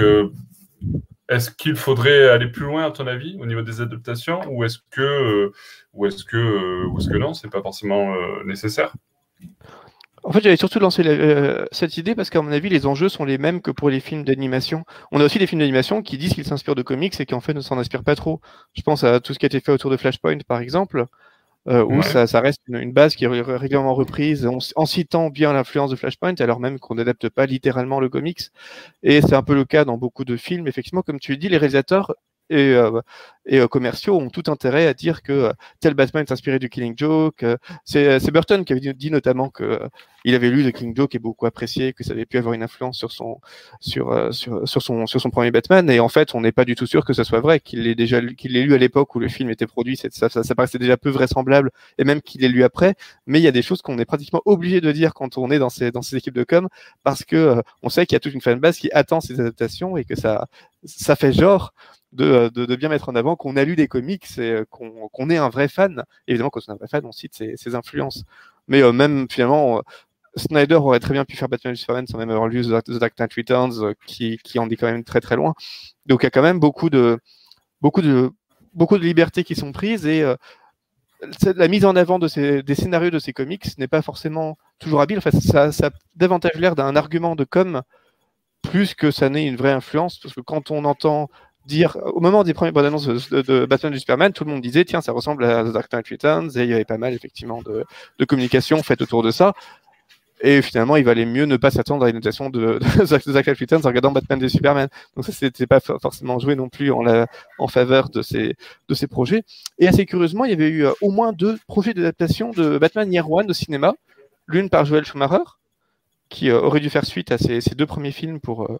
est-ce qu'il faudrait aller plus loin, à ton avis, au niveau des adaptations, ou est-ce que, ou est-ce que, ou est-ce que non, c'est pas forcément nécessaire? En fait, j'avais surtout lancé cette idée parce qu'à mon avis, les enjeux sont les mêmes que pour les films d'animation. On a aussi des films d'animation qui disent qu'ils s'inspirent de comics et qui en fait ne s'en inspirent pas trop. Je pense à tout ce qui a été fait autour de Flashpoint, par exemple euh, où ça, ça, reste une, une, base qui est régulièrement reprise en, en citant bien l'influence de Flashpoint, alors même qu'on n'adapte pas littéralement le comics. Et c'est un peu le cas dans beaucoup de films. Effectivement, comme tu le dis, les réalisateurs et, euh, et euh, commerciaux ont tout intérêt à dire que euh, tel Batman est inspiré du Killing Joke. c'est Burton qui avait dit, notamment que il avait lu le Killing Joke et beaucoup apprécié, que ça avait pu avoir une influence sur son sur sur, sur son sur son premier Batman. Et en fait, on n'est pas du tout sûr que ce soit vrai, qu'il l'ait déjà qu'il l'ait lu à l'époque où le film était produit. Ça, ça, ça, paraissait déjà peu vraisemblable, et même qu'il l'ait lu après. Mais il y a des choses qu'on est pratiquement obligé de dire quand on est dans ces dans ces équipes de com, parce que on sait qu'il y a toute une fanbase qui attend ces adaptations et que ça ça fait genre de, de, bien mettre en avant qu'on a lu des comics et euh, qu'on est un vrai fan. Évidemment, quand on est un vrai fan, on cite ses, influences. Mais euh, même finalement, euh, Snyder aurait très bien pu faire Batman vs Superman sans même avoir lu The, Dark Knight Returns, qui, en est quand même très très loin. Donc il y a quand même beaucoup de beaucoup libertés qui sont prises et la mise en avant des scénarios de ces comics n'est pas forcément toujours habile. Enfin, ça, ça a davantage l'air d'un argument de com plus que ça n'est une vraie influence, parce que quand on entend dire, au moment des premières bonnes annonces de, Batman du Superman, tout le monde disait, tiens, ça ressemble à The Dark Knight et il y avait pas mal, effectivement, de, communication faite autour de ça. Et finalement, il valait mieux ne pas s'attendre à une notation de, de, Knight Returns en regardant Batman du Superman. Donc ça, c'était pas forcément joué non plus en faveur de ces, de ces projets. Et assez curieusement, il y avait eu euh, au moins deux projets d'adaptation de Batman Year One au cinéma. L'une par Joel Schumacher, qui euh, aurait dû faire suite à ses, deux premiers films pour, euh,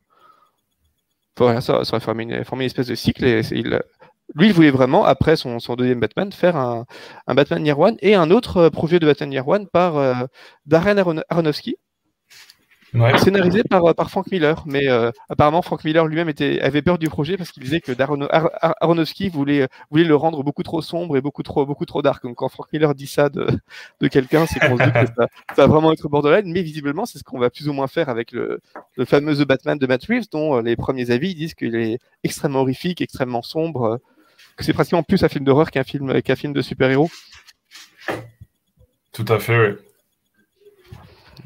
voilà, ça, ça aurait formé une, espèce de cycle. Lui, il voulait vraiment, après son, deuxième Batman, faire un, Batman Year One et un autre euh, projet de Batman Year One par Darren Aronofsky, Ouais. Scénarisé par, euh, par Frank Miller, mais euh, apparemment Frank Miller lui-même était, avait peur du projet parce qu'il disait que Aronofsky voulait, voulait le rendre beaucoup trop sombre et beaucoup trop, beaucoup trop dark. Donc quand Frank Miller dit ça de, de quelqu'un, c'est qu'on se dit que ça, ça, va vraiment être borderline, mais visiblement c'est ce qu'on va plus ou moins faire avec le, le fameux The Batman de Matt Reeves, dont euh, les premiers avis disent qu'il est extrêmement horrifique, extrêmement sombre, que c'est pratiquement plus un film d'horreur qu'un film, qu'un film de super-héros. Tout à fait, oui.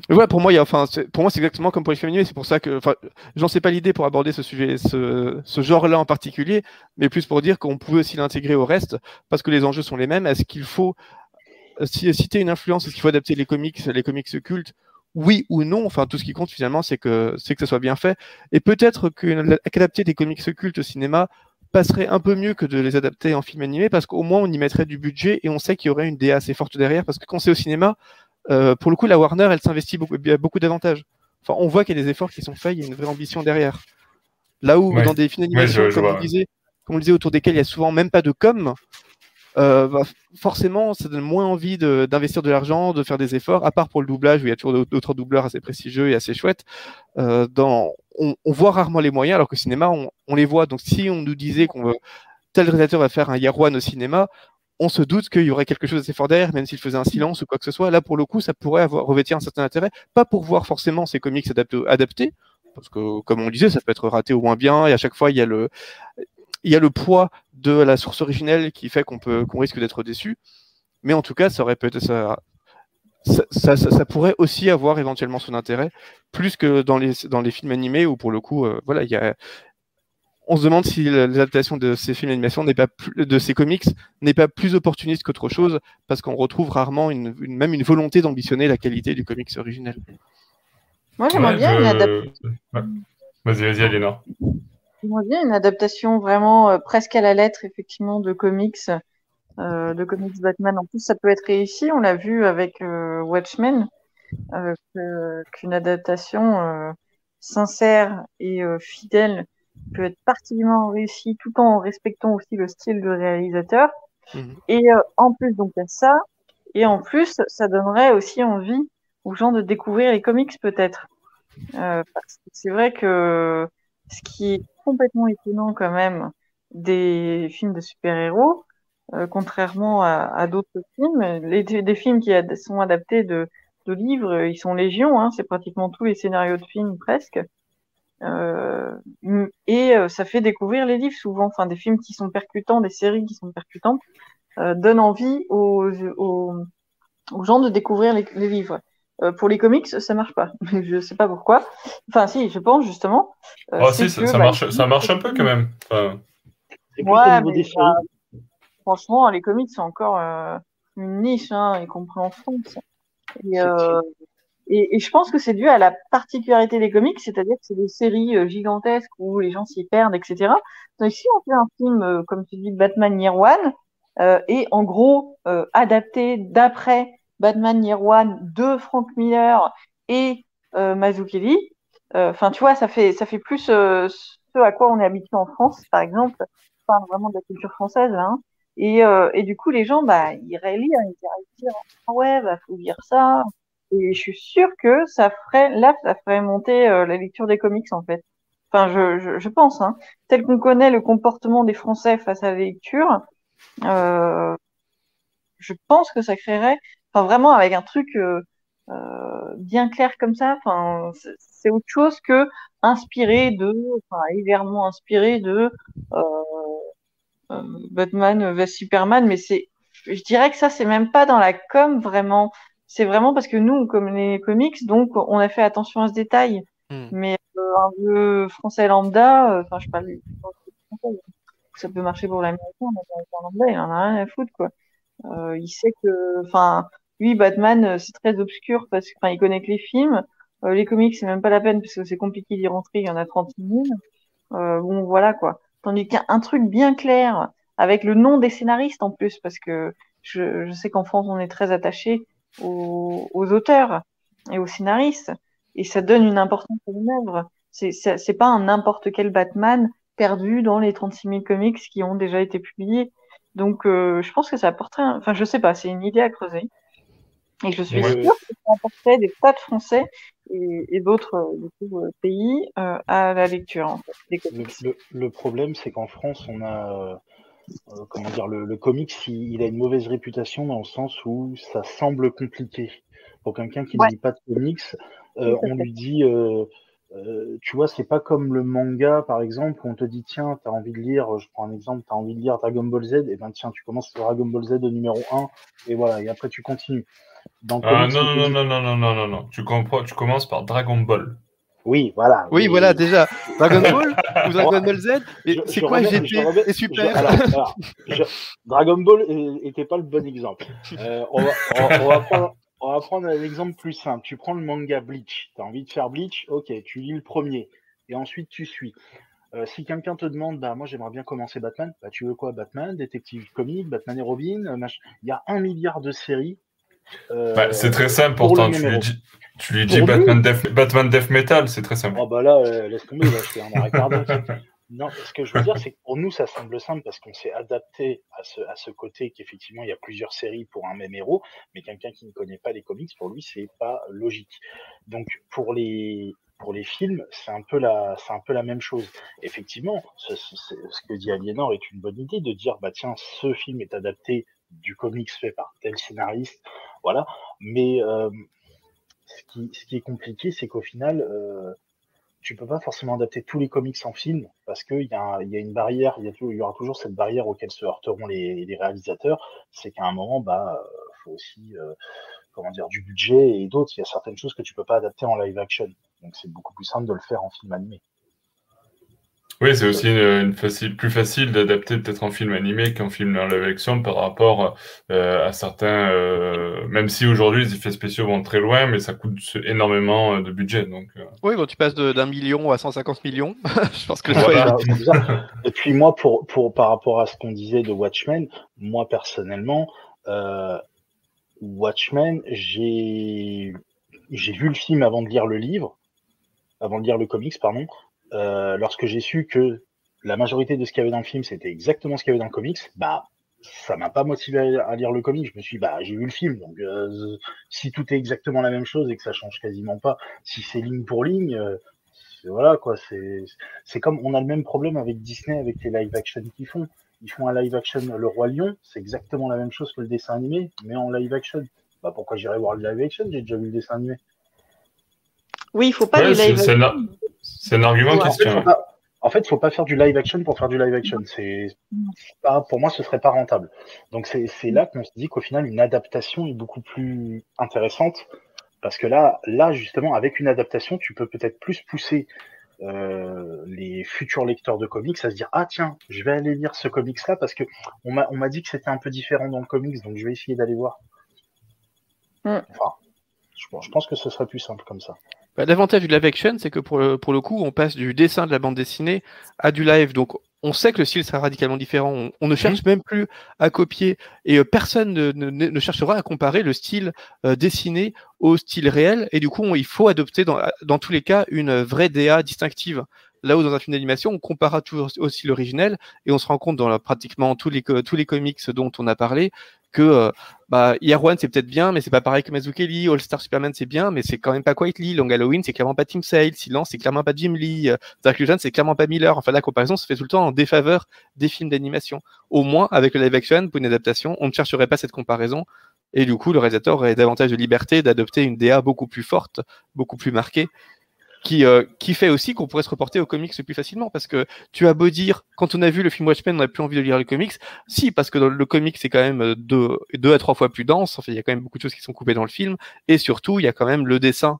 Ouais, pour moi, il y a, enfin, pour moi, c'est exactement comme pour les films C'est pour ça que, enfin, j'en sais pas l'idée pour aborder ce sujet, ce, ce genre-là en particulier, mais plus pour dire qu'on pouvait aussi l'intégrer au reste, parce que les enjeux sont les mêmes. Est-ce qu'il faut citer une influence Est-ce qu'il faut adapter les comics, les comics cultes? Oui ou non, enfin tout ce qui compte finalement, c'est que c'est que ça soit bien fait. Et peut-être qu'adapter des comics cultes au cinéma passerait un peu mieux que de les adapter en film animé, parce qu'au moins on y mettrait du budget et on sait qu'il y aurait une DA assez forte derrière, parce que quand c'est au cinéma, euh, pour le coup, la Warner, elle s'investit beaucoup, beaucoup d'avantages. Enfin, on voit qu'il y a des efforts qui sont faits, il y a une vraie ambition derrière. Là où, dans des films d'animation, comme, on disait, comme on disait, autour desquels il n'y a souvent même pas de com, euh, bah, forcément, ça donne moins envie d'investir de, de l'argent, de faire des efforts, à part pour le doublage, où il y a toujours d'autres doubleurs assez prestigieux et assez chouettes. Euh, dans, on, on, voit rarement les moyens, alors que cinéma, on, on les voit. Donc, si on nous disait qu'on veut tel réalisateur va faire un Year One au cinéma, on se doute qu'il y aurait quelque chose d'assez fort derrière, même s'il faisait un silence ou quoi que ce soit. Là, pour le coup, ça pourrait avoir, revêtir un certain intérêt, pas pour voir forcément ces comics adaptés, parce que, comme on disait, ça peut être raté au moins bien, et à chaque fois, il y a le, il y a le poids de la source originelle qui fait qu'on peut, qu'on risque d'être déçu. Mais en tout cas, ça aurait peut-être, ça, ça, ça, pourrait aussi avoir éventuellement son intérêt, plus que dans les, dans les films animés où pour le coup, euh, voilà, il y a, on se demande si l'adaptation de ces films d'animation n'est pas plus, de ces comics n'est pas plus opportuniste qu'autre chose, parce qu'on retrouve rarement une, même une volonté d'ambitionner la qualité du comics originel. Moi, j'aimerais bien une adaptation. Vas-y, vas-y, Aliénor. J'aimerais bien une adaptation vraiment euh, presque à la lettre, effectivement, de comics euh, de comics Batman. En plus, ça peut être réussi. On l'a vu avec euh, Watchmen, euh, qu'une adaptation sincère et fidèle peut être particulièrement réussie tout en respectant aussi le style du réalisateur. Mhm. Et en plus, donc, il y a ça. Et en plus, ça donnerait aussi envie aux gens de découvrir les comics peut-être. Euh, c'est vrai que ce qui est complètement étonnant quand même des films de super-héros, euh, contrairement à, d'autres films. Les, des films qui sont adaptés de, de livres, ils sont légion, hein, c'est pratiquement tous les scénarios de films presque. Euh, et euh, ça fait découvrir les livres souvent, enfin des films qui sont percutants, des séries qui sont percutantes, euh, donnent envie aux, aux, aux, gens de découvrir les, les livres. Euh, pour les comics, ça marche pas. je sais pas pourquoi. Enfin, si, je pense justement. oh, si, ça, bah, marche, ça marche un peu quand même. Enfin... Ouais, mais, franchement, les comics, c'est encore euh, une niche, hein, y compris en France. Euh, et, et, je pense que c'est dû à la particularité des comics, c'est-à-dire que c'est des séries euh, gigantesques où les gens s'y perdent, etc. Donc si on fait un film, comme tu dis, Batman Year One, et en gros adapté d'après Batman Year One de Frank Miller et Mazzucchelli, enfin tu vois, ça fait ça fait plus ce à quoi on est habitué en France, par exemple. parle vraiment de la culture française, hein. Et, euh, et du coup, les gens, bah, ils iraient lire, ils dire, ah ouais, bah, faut lire ça. Et je suis sûre que ça ferait, là, ça ferait monter euh, la lecture des comics, en fait. Enfin, je, je, je pense, hein. Tel qu'on connaît le comportement des Français face à la lecture, euh, je pense que ça créerait, enfin, vraiment avec un truc euh, euh bien clair comme ça, enfin, c'est autre chose que inspiré de, enfin, évidemment inspiré de, euh, euh, Batman vs Superman, mais c'est, je dirais que ça, c'est même pas dans la com vraiment. C'est vraiment parce que nous, comme les comics, donc on a fait attention à ce détail. Hmm. Mais euh, un vieux français lambda, euh, enfin, je parle ça peut marcher pour l'américain, mais lambda, il en a rien à foutre, quoi. Euh, il sait que, enfin, lui, Batman, c'est très obscur parce qu'il il connaît que les films. les comics, c'est même pas la peine parce que c'est compliqué d'y rentrer, il y en a 30 000. bon, voilà, quoi. Tandis qu'un truc bien clair, avec le nom des scénaristes en plus, parce que je, je sais qu'en France, on est très attaché aux, aux, auteurs et aux scénaristes, et ça donne une importance à une œuvre. C'est pas un n'importe quel Batman perdu dans les 36 000 comics qui ont déjà été publiés. Donc, euh, je pense que ça apporterait, enfin, je sais pas, c'est une idée à creuser. Et je suis sûre que ça apporterait des tas de Français et, d'autres euh, pays euh, à la lecture. En fait, le, le, problème, c'est qu'en France, on a euh, comment dire, le, le comics, il, a une mauvaise réputation dans le sens où ça semble compliqué. Pour quelqu'un qui ne lit pas de comics, on lui dit, tu vois, c'est pas comme le manga, par exemple, où on te dit, tiens, tu as envie de lire, je prends un exemple, tu as envie de lire Dragon Ball Z, et ben tiens, tu commences Dragon Ball Z au numéro 1, et voilà, et après tu continues. Ah, non, non, non, non, non, non, non, non, non, tu, comprends, tu commences par Dragon Ball. Oui, voilà. Oui, voilà, déjà. Dragon Ball ou Dragon Ball Z C'est quoi GT et Super Dragon Ball n'était pas le bon exemple. Euh, on, va, on, va prendre, on, va, prendre, un exemple plus simple. Tu prends le manga Bleach. Tu as envie de faire Bleach? Ok, tu lis le premier. Et ensuite, tu suis. Euh, si quelqu'un te demande, bah moi j'aimerais bien commencer Batman, bah tu veux quoi? Batman, Détective Comics, Batman et Robin, euh, il y a un milliard de séries euh, bah, c'est très simple pourtant. Tu lui dis, tu lui dis Batman, Death Metal, c'est très simple. Oh bah là, euh, laisse tomber, un arrêt Non, ce que je veux dire, c'est que pour nous, ça semble simple parce qu'on s'est adapté à ce, à ce côté qu'effectivement, il y a plusieurs séries pour un même héros, mais quelqu'un qui ne connaît pas les comics, pour lui, c'est pas logique. Donc, pour les, pour les films, c'est un peu la, c'est un peu la même chose. Effectivement, ce, ce, ce que dit Aliénor est une bonne idée de dire, bah tiens, ce film est adapté du comics fait par tel scénariste, voilà. Mais euh, ce, qui, est compliqué, c'est qu'au final, euh, tu peux pas forcément adapter tous les comics en film parce qu'il y, a, y a une barrière, il y, y, aura toujours cette barrière auquel se heurteront les, les réalisateurs. C'est qu'à un moment, bah, faut aussi, euh, comment dire, du budget et d'autres. Il y a certaines choses que tu peux pas adapter en live action. Donc c'est beaucoup plus simple de le faire en film animé. Oui, c'est aussi une, facile, plus facile d'adapter peut-être en film animé qu'en film en live action par rapport euh, à certains, euh, même si aujourd'hui les effets spéciaux vont très loin, mais ça coûte énormément euh, de budget. Donc, Oui, quand tu passes d'un million à 150 millions, je pense que voilà. Et puis moi, pour, pour, par rapport à ce qu'on disait de Watchmen, moi personnellement, Watchmen, j'ai j'ai vu le film avant de lire le livre, avant de lire le comics, pardon. Euh, lorsque j'ai su que la majorité de ce qu'il y avait dans le film, c'était exactement ce qu'il y avait dans le comics, bah ça m'a pas motivé à lire le comics. Je me suis dit, bah j'ai vu le film, donc euh, si tout est exactement la même chose et que ça change quasiment pas, si c'est ligne pour ligne, euh, voilà quoi. C'est c'est comme on a le même problème avec Disney avec les live action qu'ils font. Ils font un live action Le Roi Lion, c'est exactement la même chose que le dessin animé, mais en live action. Bah pourquoi j'irais voir le live action? J'ai déjà vu le dessin animé. Oui, il faut pas du live action. C'est un argument qui En fait, il faut pas faire du live action pour faire du live action. C'est pour moi, ce serait pas rentable. Donc c'est là qu'on se dit qu'au final, une adaptation est beaucoup plus intéressante parce que là, là justement, avec une adaptation, tu peux peut-être plus pousser euh, les futurs lecteurs de comics à se dire ah tiens, je vais aller lire ce comics là parce que on m'a dit que c'était un peu différent dans le comics, donc je vais essayer d'aller voir. Mm. Enfin, je pense que ce serait plus simple comme ça. Bah, l'avantage du live action, c'est que pour le, pour le coup, on passe du dessin de la bande dessinée à du live. Donc, on sait que le style sera radicalement différent. On, ne cherche mhm. même plus à copier et euh, personne ne, ne, cherchera à comparer le style euh, dessiné au style réel. Et du coup, il faut adopter dans, dans tous les cas une vraie DA distinctive. Là où dans un film d'animation, on comparera toujours au style originel et on se rend compte dans pratiquement tous les, tous les comics dont on a parlé que euh, bah, c'est peut-être bien, mais c'est pas pareil que Mazukeli, All Star Superman c'est bien, mais c'est quand même pas Quietly, Long Halloween c'est clairement pas Tim Sale, Silence c'est clairement pas Jim Lee, euh, Dark Illusion c'est clairement pas Miller. Enfin la comparaison se fait tout le temps en défaveur des films d'animation. Au moins avec le live action pour une adaptation, on ne chercherait pas cette comparaison. Et du coup le réalisateur aurait davantage de liberté d'adopter une DA beaucoup plus forte, beaucoup plus marquée qui, euh, qui fait aussi qu'on pourrait se reporter aux comics plus facilement. Parce que tu as beau dire, quand on a vu le film Watchmen, on n'a plus envie de lire les comics. Si, parce que dans le comic, c'est quand même euh, deux, deux à trois fois plus dense. En fait, il y a quand même beaucoup de choses qui sont coupées dans le film. Et surtout, il y a quand même le dessin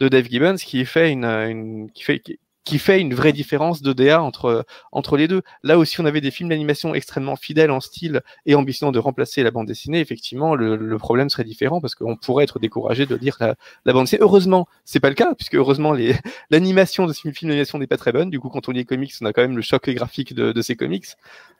de Dave Gibbons qui fait une, une qui fait, qui fait une vraie différence de entre, entre les deux. Là aussi, on avait des films d'animation extrêmement fidèles en style et ambitionnant de remplacer la bande dessinée. Effectivement, le, le problème serait différent parce qu'on pourrait être découragé de lire la, la bande dessinée. Heureusement, c'est pas le cas puisque heureusement l'animation de ce film d'animation n'est pas très bonne. Du coup, quand on lit les comics, on a quand même le choc graphique de, de ces comics.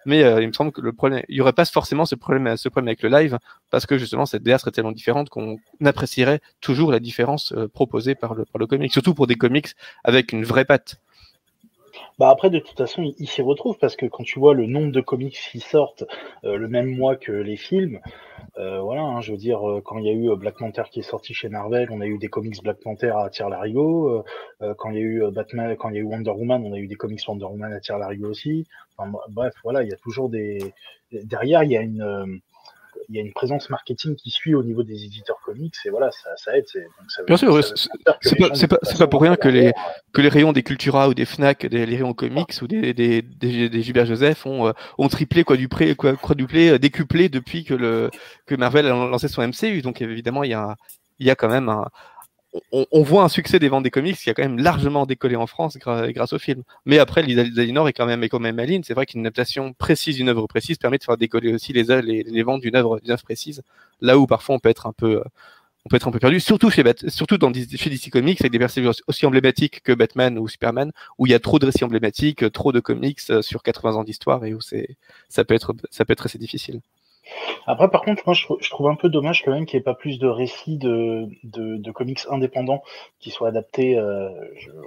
Mais euh, il me semble que le problème, il y aurait pas forcément ce problème, ce problème avec le live parce que justement cette DA serait tellement différente qu'on apprécierait toujours la différence euh, proposée par le, par le comic, surtout pour des comics avec une vraie patte. Bah après, de toute façon, il, s'y retrouve parce que quand tu vois le nombre de comics qui sortent euh, le même mois que les films, euh, voilà, hein, je veux dire, euh, quand il y a eu Black Panther qui est sorti chez Marvel, on a eu des comics Black Panther à tire larigot. quand il y a eu Batman, quand il y a eu Wonder Woman, on a eu des comics Wonder Woman à tire larigot aussi. Enfin, bref, voilà, il y a toujours des derrière, il y a une y a une présence marketing qui suit au niveau des éditeurs comics et voilà, ça, aide. Bien sûr, c'est pas, pas, pour rien que les, que les rayons des Cultura ou des Fnac, des, les rayons comics ou des, des, des, Gilbert Joseph ont, euh, ont triplé, quadruplé, quadruplé, euh, décuplé depuis que, le, que Marvel a lancé son MCU. Donc évidemment, il y a, il y a quand même un, on, voit un succès des ventes des comics qui a quand même largement décollé en France grâce au film. Mais après, Lisa Nord est quand même, est quand même maline. C'est vrai qu'une adaptation précise d'une œuvre précise permet de faire décoller aussi les, les, ventes d'une œuvre, précise. Là où parfois on peut être un peu, on peut être un peu perdu, surtout chez, surtout dans, chez DC Comics avec des personnages aussi emblématiques que Batman ou Superman, où il y a trop de récits emblématiques, trop de comics euh, sur 80 ans d'histoire et où c'est, ça peut être, ça peut être assez difficile. Après, par contre, moi, je, trouve un peu dommage quand même qu'il n'y ait pas plus de récits de, comics indépendants qui soient adaptés. Euh,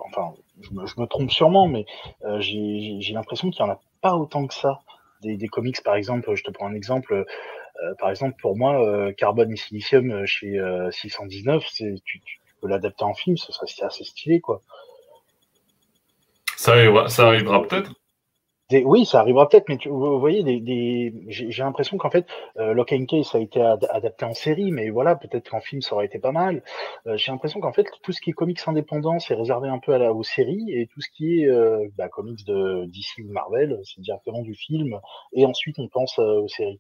enfin, je me, trompe sûrement, mais euh, j'ai l'impression qu'il n'y en a pas autant que ça. Des, comics, par exemple, je te prends un exemple. Euh, par exemple, pour moi, Carbone et Silicium chez 619, tu, peux l'adapter en film, ce serait assez stylé, quoi. Ça ça arrivera peut-être oui, ça arrivera peut-être, mais vous voyez, j'ai l'impression qu'en fait, euh, Lock and Case a été adapté en série, mais voilà, peut-être qu'en film, ça aurait été pas mal. Euh, j'ai l'impression qu'en fait, tout ce qui est comics indépendant, c'est réservé un peu aux séries, et tout ce qui est euh, bah, comics de DC ou Marvel, c'est directement du film, et ensuite on pense aux séries.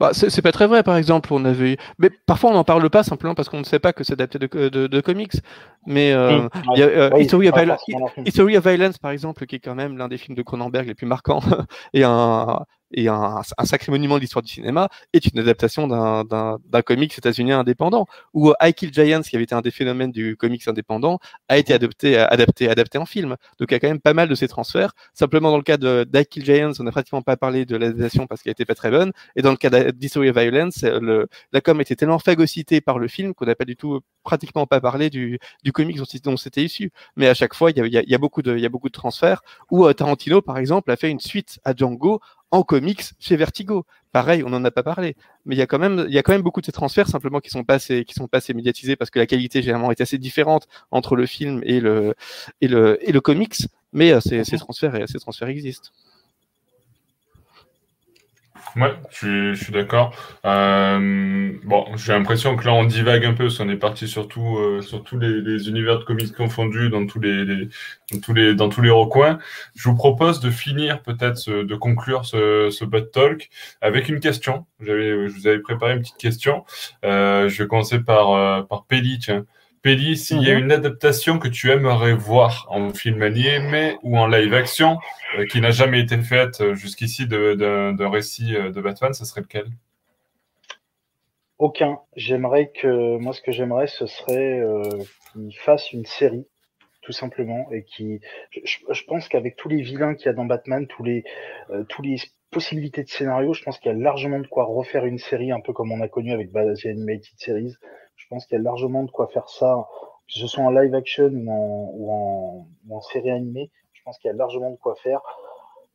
Bah, c'est pas très vrai, par exemple. On avait, mais parfois on n'en parle pas simplement parce qu'on ne sait pas que c'est adapté de, de, comics. Mais euh, il y a euh, History, of Violence, par exemple, qui est quand même l'un des films de Cronenberg les plus marquants et un, et un, sacré monument de l'histoire du cinéma, est une adaptation d'un comics états-unien indépendant, où I Kill Giants, qui avait été un des phénomènes du comics indépendant, a été adapté, adapté, adapté en film. Donc il y a quand même pas mal de ces transferts. Simplement dans le cas de I Kill Giants, on n'a pratiquement pas parlé de l'adaptation parce qu'elle n'était pas très bonne, et dans le cas d'History of Violence, le, la com était tellement phagocytée par le film qu'on n'a pas du tout, pratiquement pas parlé du, du comics dont, c'était issu. Mais à chaque fois, il y a, y a, beaucoup de, y a beaucoup de transferts, où euh, Tarantino, par exemple, a fait une suite à Django en comics chez Vertigo. Pareil, on n'en a pas parlé, mais il y a quand même, il y a quand même beaucoup de ces transferts simplement qui sont pas assez, qui sont pas assez médiatisés parce que la qualité généralement est assez différente entre le film et le et le et le comics. Mais euh, ces, ces transferts, ces transferts existent. Ouais, je suis, d'accord. Euh, bon, j'ai l'impression que là, on divague un peu, parce qu'on est parti surtout euh, sur tous les, univers de comics confondus, dans tous les, dans tous les, dans tous les recoins. Je vous propose de finir, peut-être, de conclure ce, ce Bud Talk avec une question. Je vous avais préparé une petite question. Euh, je vais commencer par, euh, par Pelli, tiens. Pelli, s'il y a mhm. une adaptation que tu aimerais voir en film animé ou en live action, euh, qui n'a jamais été faite euh, jusqu'ici d'un récit euh, de Batman, ce serait lequel? Aucun. J'aimerais que. Moi, ce que j'aimerais, ce serait euh, qu'il fasse une série, tout simplement, et qui. Je, pense qu'avec tous les vilains qu'il y a dans Batman, tous les, tous les possibilités de scénario, je pense qu'il y a largement de quoi refaire une série, un peu comme on a connu avec Batman Animated Series. Je pense qu'il y a largement de quoi faire ça, que ce soit en live action ou en, série animée. Je pense qu'il y a largement de quoi faire.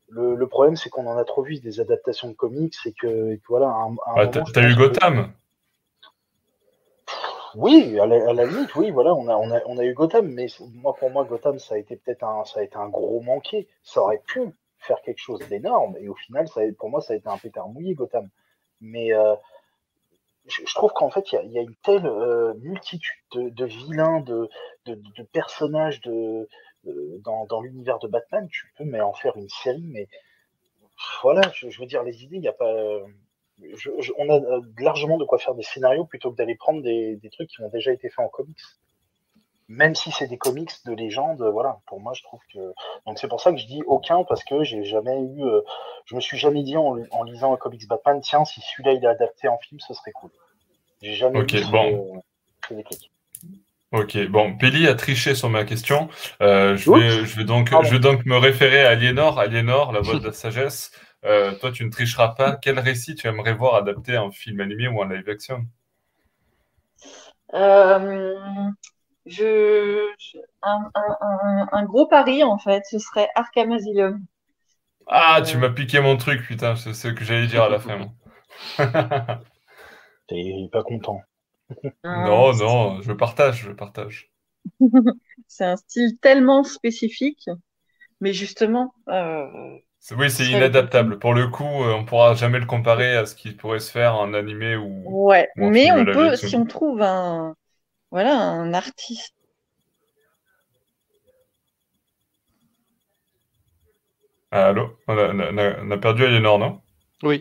Le, problème, c'est qu'on en a trop vu des adaptations de comics et que, voilà. Ah, t'as eu Gotham? Oui, à la, limite, oui, voilà, on a, on, a, eu Gotham, mais moi, pour moi, Gotham, ça a été peut-être un, ça a été un gros manqué. Ça aurait pu faire quelque chose d'énorme, et au final, ça, pour moi, ça a été un pétard mouillé, Gotham. Mais euh, je, trouve qu'en fait, il y, a, une telle euh, multitude de, vilains, de, personnages dans, l'univers de Batman, tu peux mais en faire une série, mais voilà, je, veux dire, les idées, il n'y a pas. on a euh, largement de quoi faire des scénarios plutôt que d'aller prendre des, trucs qui ont déjà été faits en comics. Même si c'est des comics de légende, voilà, pour moi, je trouve que. Donc, c'est pour ça que je dis aucun, parce que j'ai jamais eu. Euh, je me suis jamais dit en, lisant un comics Batman, tiens, si celui-là il est adapté en film, ce serait cool. J'ai jamais Ok, bon. Ok, bon, Pelli a triché sur ma question. Euh, je, vais, je, vais donc, je vais donc me référer à Aliénor. Aliénor, la voix de la sagesse. Euh, toi, tu ne tricheras pas. Quel récit tu aimerais voir adapté en film animé ou en live action? Je, un, gros pari, en fait, ce serait Arkham Asylum. Ah, tu m'as piqué mon truc, putain, c'est ce que j'allais dire à la fin. T'es pas content. non, non, je partage, je partage. c'est un style tellement spécifique, mais justement. Euh, oui, c'est inadaptable. Pour le coup, euh, on pourra jamais le comparer à ce qui pourrait se faire en animé ou. Ouais, mais on peut, si on trouve un, voilà, un artiste. Ah, allô? On a, perdu Aliénor, non? Oui.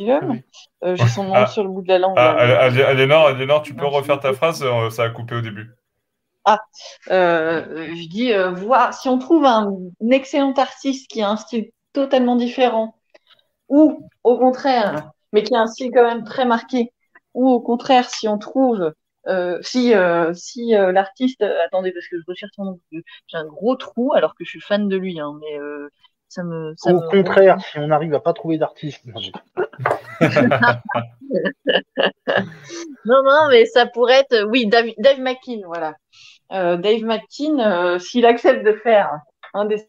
Euh, j'ai son nom ah. sur le bout de la langue. Ah, Aliénor, tu peux refaire ta phrase? Euh, Ça a coupé au début. Ah, euh, je dis, voir si on trouve un, excellent artiste qui a un style totalement différent, ou au contraire, mais qui a un style quand même très marqué, ou au contraire, si on trouve euh, si euh, si euh, l'artiste, attendez parce que je recherche son nom, j'ai un gros trou alors que je suis fan de lui, hein, mais ça me. Ça Au contraire, si on n'arrive à pas trouver d'artiste. non, non, mais ça pourrait être, oui, Dave, Dave McKean, voilà. Dave McKean, s'il accepte de faire un des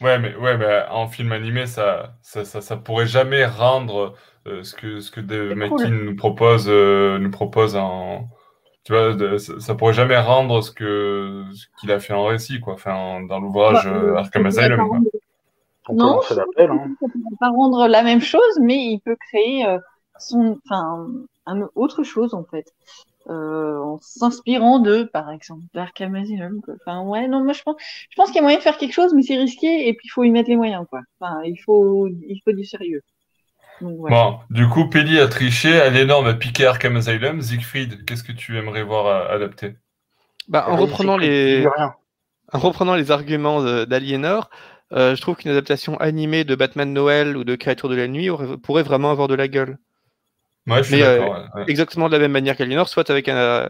Ouais, mais, ouais, mais en film animé, ça, ça, ça, ça pourrait jamais rendre ce que ce que Dave nous propose euh, nous propose en tu vois ça, pourrait jamais rendre ce que ce qu'il a fait en récit quoi. Enfin dans l'ouvrage bah, euh, Arkham Asylum non ça ne hein. peut pas rendre la même chose mais il peut créer son enfin un, autre chose en fait. En s'inspirant de par exemple d'Arkham Asylum enfin ouais non moi je pense je pense qu'il y a moyen de faire quelque chose mais c'est risqué et puis il faut y mettre les moyens quoi. Enfin il faut il faut du sérieux Bon, du coup, Pelli a triché, Aliénor a piqué Arkham Asylum. Siegfried, qu'est-ce que tu aimerais voir adapter? Bah, en, reprenant les... en reprenant les arguments d'Aliénor, euh, je trouve qu'une adaptation animée de Batman Noël ou de Créature de la Nuit pourrait vraiment avoir de la gueule. Ouais, je suis euh, Exactement de la même manière qu'Aliénor, soit avec un,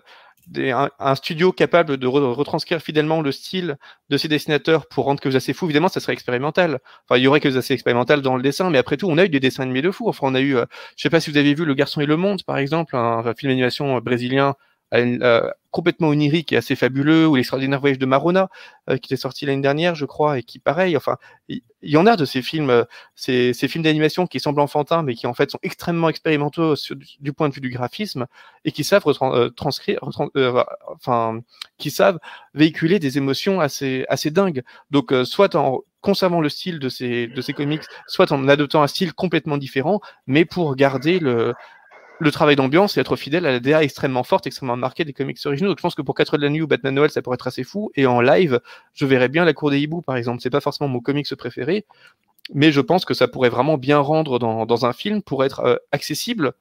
un, studio capable de retranscrire fidèlement le style de ses dessinateurs pour rendre que vous assez fou, évidemment, ça serait expérimental. Enfin, il y aurait que vous assez expérimental dans le dessin, mais après tout, on a eu des dessins animés de fou. Enfin, on a eu, euh, je sais pas si vous avez vu Le Garçon et le Monde, par exemple, un, film d'animation brésilien euh, complètement onirique et assez fabuleux, ou l'extraordinaire voyage de Marona, euh, qui était sorti l'année dernière, je crois, et qui, pareil, enfin, il y, en a de ces films, euh, ces, films d'animation qui semblent enfantins, mais qui en fait sont extrêmement expérimentaux du, point de vue du graphisme, et qui savent transcrire, enfin, qui savent véhiculer des émotions assez, assez dingues. Donc, soit en conservant le style de ces, de ces comics, soit en adoptant un style complètement différent, mais pour garder le, le travail d'ambiance et être fidèle à la DA extrêmement forte, extrêmement marquée des comics originaux. Donc je pense que pour 4 de la nuit ou Batman Noël, ça pourrait être assez fou. Et en live, je verrais bien La Cour des Hiboux, par exemple. C'est pas forcément mon comics préféré, mais je pense que ça pourrait vraiment bien rendre dans, dans un film pour être euh, accessible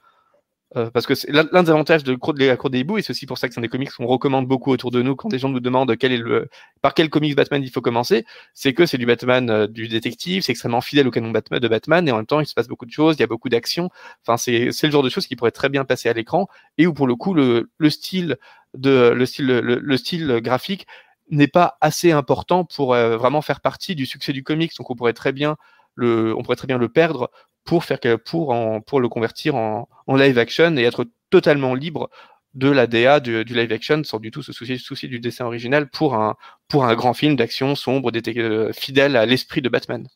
euh, parce que l'un des avantages de, la Cour des hiboux, et c'est aussi pour ça que c'est un des comics qu'on recommande beaucoup autour de nous quand des gens nous demandent quel est le, par quel comics Batman il faut commencer, c'est que c'est du Batman euh, du détective, c'est extrêmement fidèle au canon de Batman, et en même temps il se passe beaucoup de choses, il y a beaucoup d'actions. Enfin, c'est le genre de choses qui pourrait très bien passer à l'écran et où pour le coup le, le style de le style le, style graphique n'est pas assez important pour euh, vraiment faire partie du succès du comics. Donc on pourrait très bien le, on pourrait très bien le perdre pour faire pour le convertir en, live action et être totalement libre de la DA du, live action sans du tout se soucier, du dessin original pour un grand film d'action sombre euh, fidèle à l'esprit de Batman.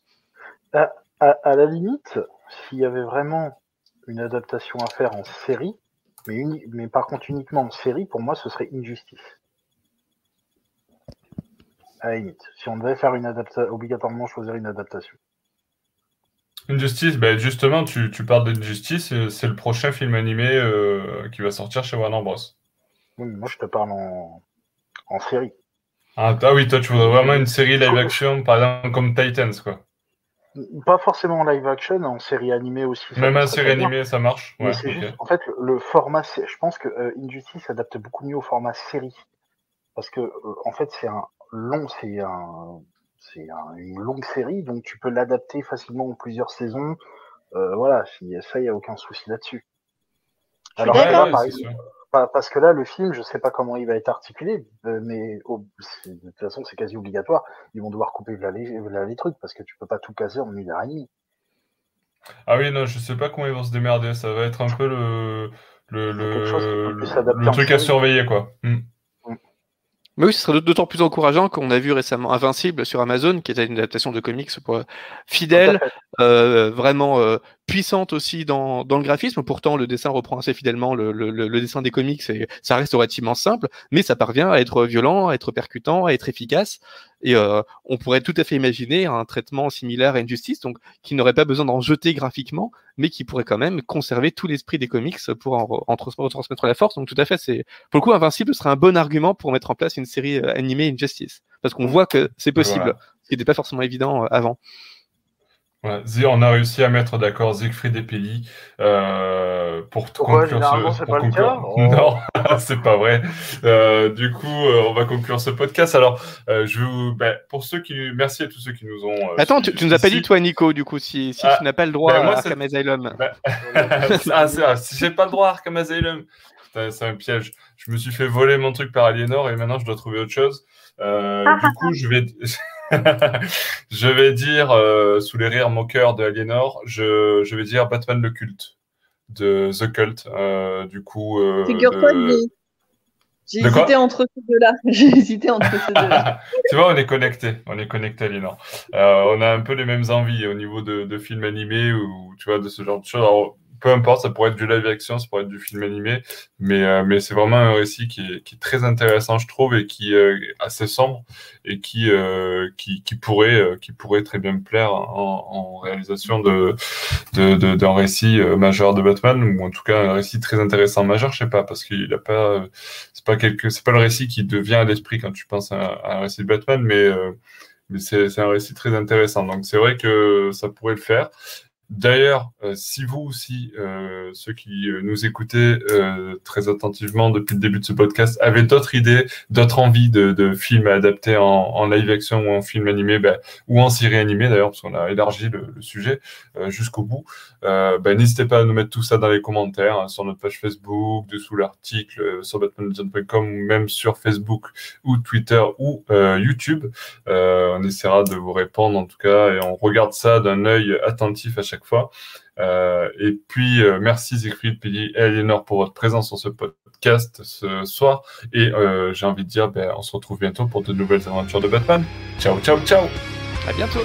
À, la limite, s'il y avait vraiment une adaptation à faire en série, mais, mais par contre uniquement en série, pour moi, ce serait Injustice. À la limite, si on devait faire une adaptation, obligatoirement choisir une adaptation. Injustice, ben justement, tu, tu parles d'Injustice, c'est le prochain film animé euh, qui va sortir chez Warner Bros. Oui, moi je te parle en, en série. Ah, ah, oui, toi tu voudrais vraiment une série live action, par exemple comme Titans, quoi. Pas forcément en live action, en série animée aussi. Même en série animée, ça marche. Ouais, juste, en fait, le format, je pense que euh, Injustice s'adapte beaucoup mieux au format série. Parce que, euh, en fait, c'est un long, c'est un, c'est une longue série, donc tu peux l'adapter facilement en plusieurs saisons. Euh, voilà, ça, il n'y a aucun souci là-dessus. Alors parce que là, le film, je sais pas comment il va être articulé, euh, mais de toute façon, c'est quasi obligatoire. Ils vont devoir couper les, trucs parce que tu peux pas tout caser en une heure et demie. Ah oui, non, je sais pas comment ils vont se démerder. Ça va être un peu le, le, truc à surveiller, quoi. Hmm. Mais oui, ce serait d'autant plus encourageant qu'on a vu récemment Invincible sur Amazon, qui était une adaptation de comics pour, fidèle, euh, vraiment euh, puissante aussi dans, dans, le graphisme. Pourtant, le dessin reprend assez fidèlement le, le, le, dessin des comics et ça reste relativement simple, mais ça parvient à être violent, à être percutant, à être efficace. Et euh, on pourrait tout à fait imaginer un traitement similaire à Injustice, donc qui n'aurait pas besoin d'en jeter graphiquement, mais qui pourrait quand même conserver tout l'esprit des comics pour en, en, transmettre la force. Donc tout à fait, c'est pour le coup Invincible serait un bon argument pour mettre en place une série euh, animée Injustice, parce qu'on voit que c'est possible, ce qui n'était pas forcément évident euh, avant. Ouais, on a réussi à mettre d'accord Siegfried et Pelli euh, pour conclure ce pour conclure... Oh. Non, c'est pas vrai. Euh, du coup, euh, on va conclure ce podcast. Alors, euh, je vous, ben, pour ceux qui, merci à tous ceux qui nous ont. Euh, Attends, tu, tu, nous as pas dit toi, Nico, du coup, si, si ah, tu n'as pas le droit ben, moi, à Arkham Asylum. Ben... ah, c'est si j'ai pas le droit à Arkham Asylum, c'est un piège. Je me suis fait voler mon truc par Aliénor et maintenant je dois trouver autre chose. du coup, je vais. je vais dire, euh, sous les rires moqueurs de Aliénor, je, je, vais dire Batman le culte de The Cult. Euh, du coup. Euh, Figure-toi J'ai hésité entre ces deux-là. J'ai hésité entre ces deux-là. tu vois, on est connecté. On est connecté, Aliénor. On a un peu les mêmes envies au niveau de, de films animés ou tu vois de ce genre de choses. Alors, peu importe, ça pourrait être du live action, ça pourrait être du film animé, mais, euh, mais c'est vraiment un récit qui est, très intéressant, je trouve, et qui euh, est assez sombre et qui, euh, qui, pourrait, qui pourrait très bien me plaire en, réalisation de, de, de, d'un récit majeur de Batman, ou en tout cas un récit très intéressant majeur, je sais pas, parce qu'il a pas, c'est pas quelque, pas le récit qui devient à l'esprit quand tu penses à, un récit de Batman, mais mais c'est un récit très intéressant. Donc c'est vrai que ça pourrait le faire. D'ailleurs, euh, si vous aussi, euh, ceux qui euh, nous écoutez très attentivement depuis le début de ce podcast, avez d'autres idées, d'autres envies de, films adaptés en, en, live action ou en film animé, ben, ou en série animée d'ailleurs, parce qu'on a élargi le, sujet jusqu'au bout, ben, n'hésitez pas à nous mettre tout ça dans les commentaires hein, sur notre page Facebook, dessous l'article sur batmanlegend.com ou même sur Facebook ou Twitter ou YouTube. on essaiera de vous répondre en tout cas et on regarde ça d'un œil attentif à chaque fois. Euh, et puis, euh, merci Siegfried, Pili et Eleanor pour votre présence sur ce podcast ce soir. Et euh, j'ai envie de dire, ben, on se retrouve bientôt pour de nouvelles aventures de Batman. Ciao, ciao, ciao. À bientôt.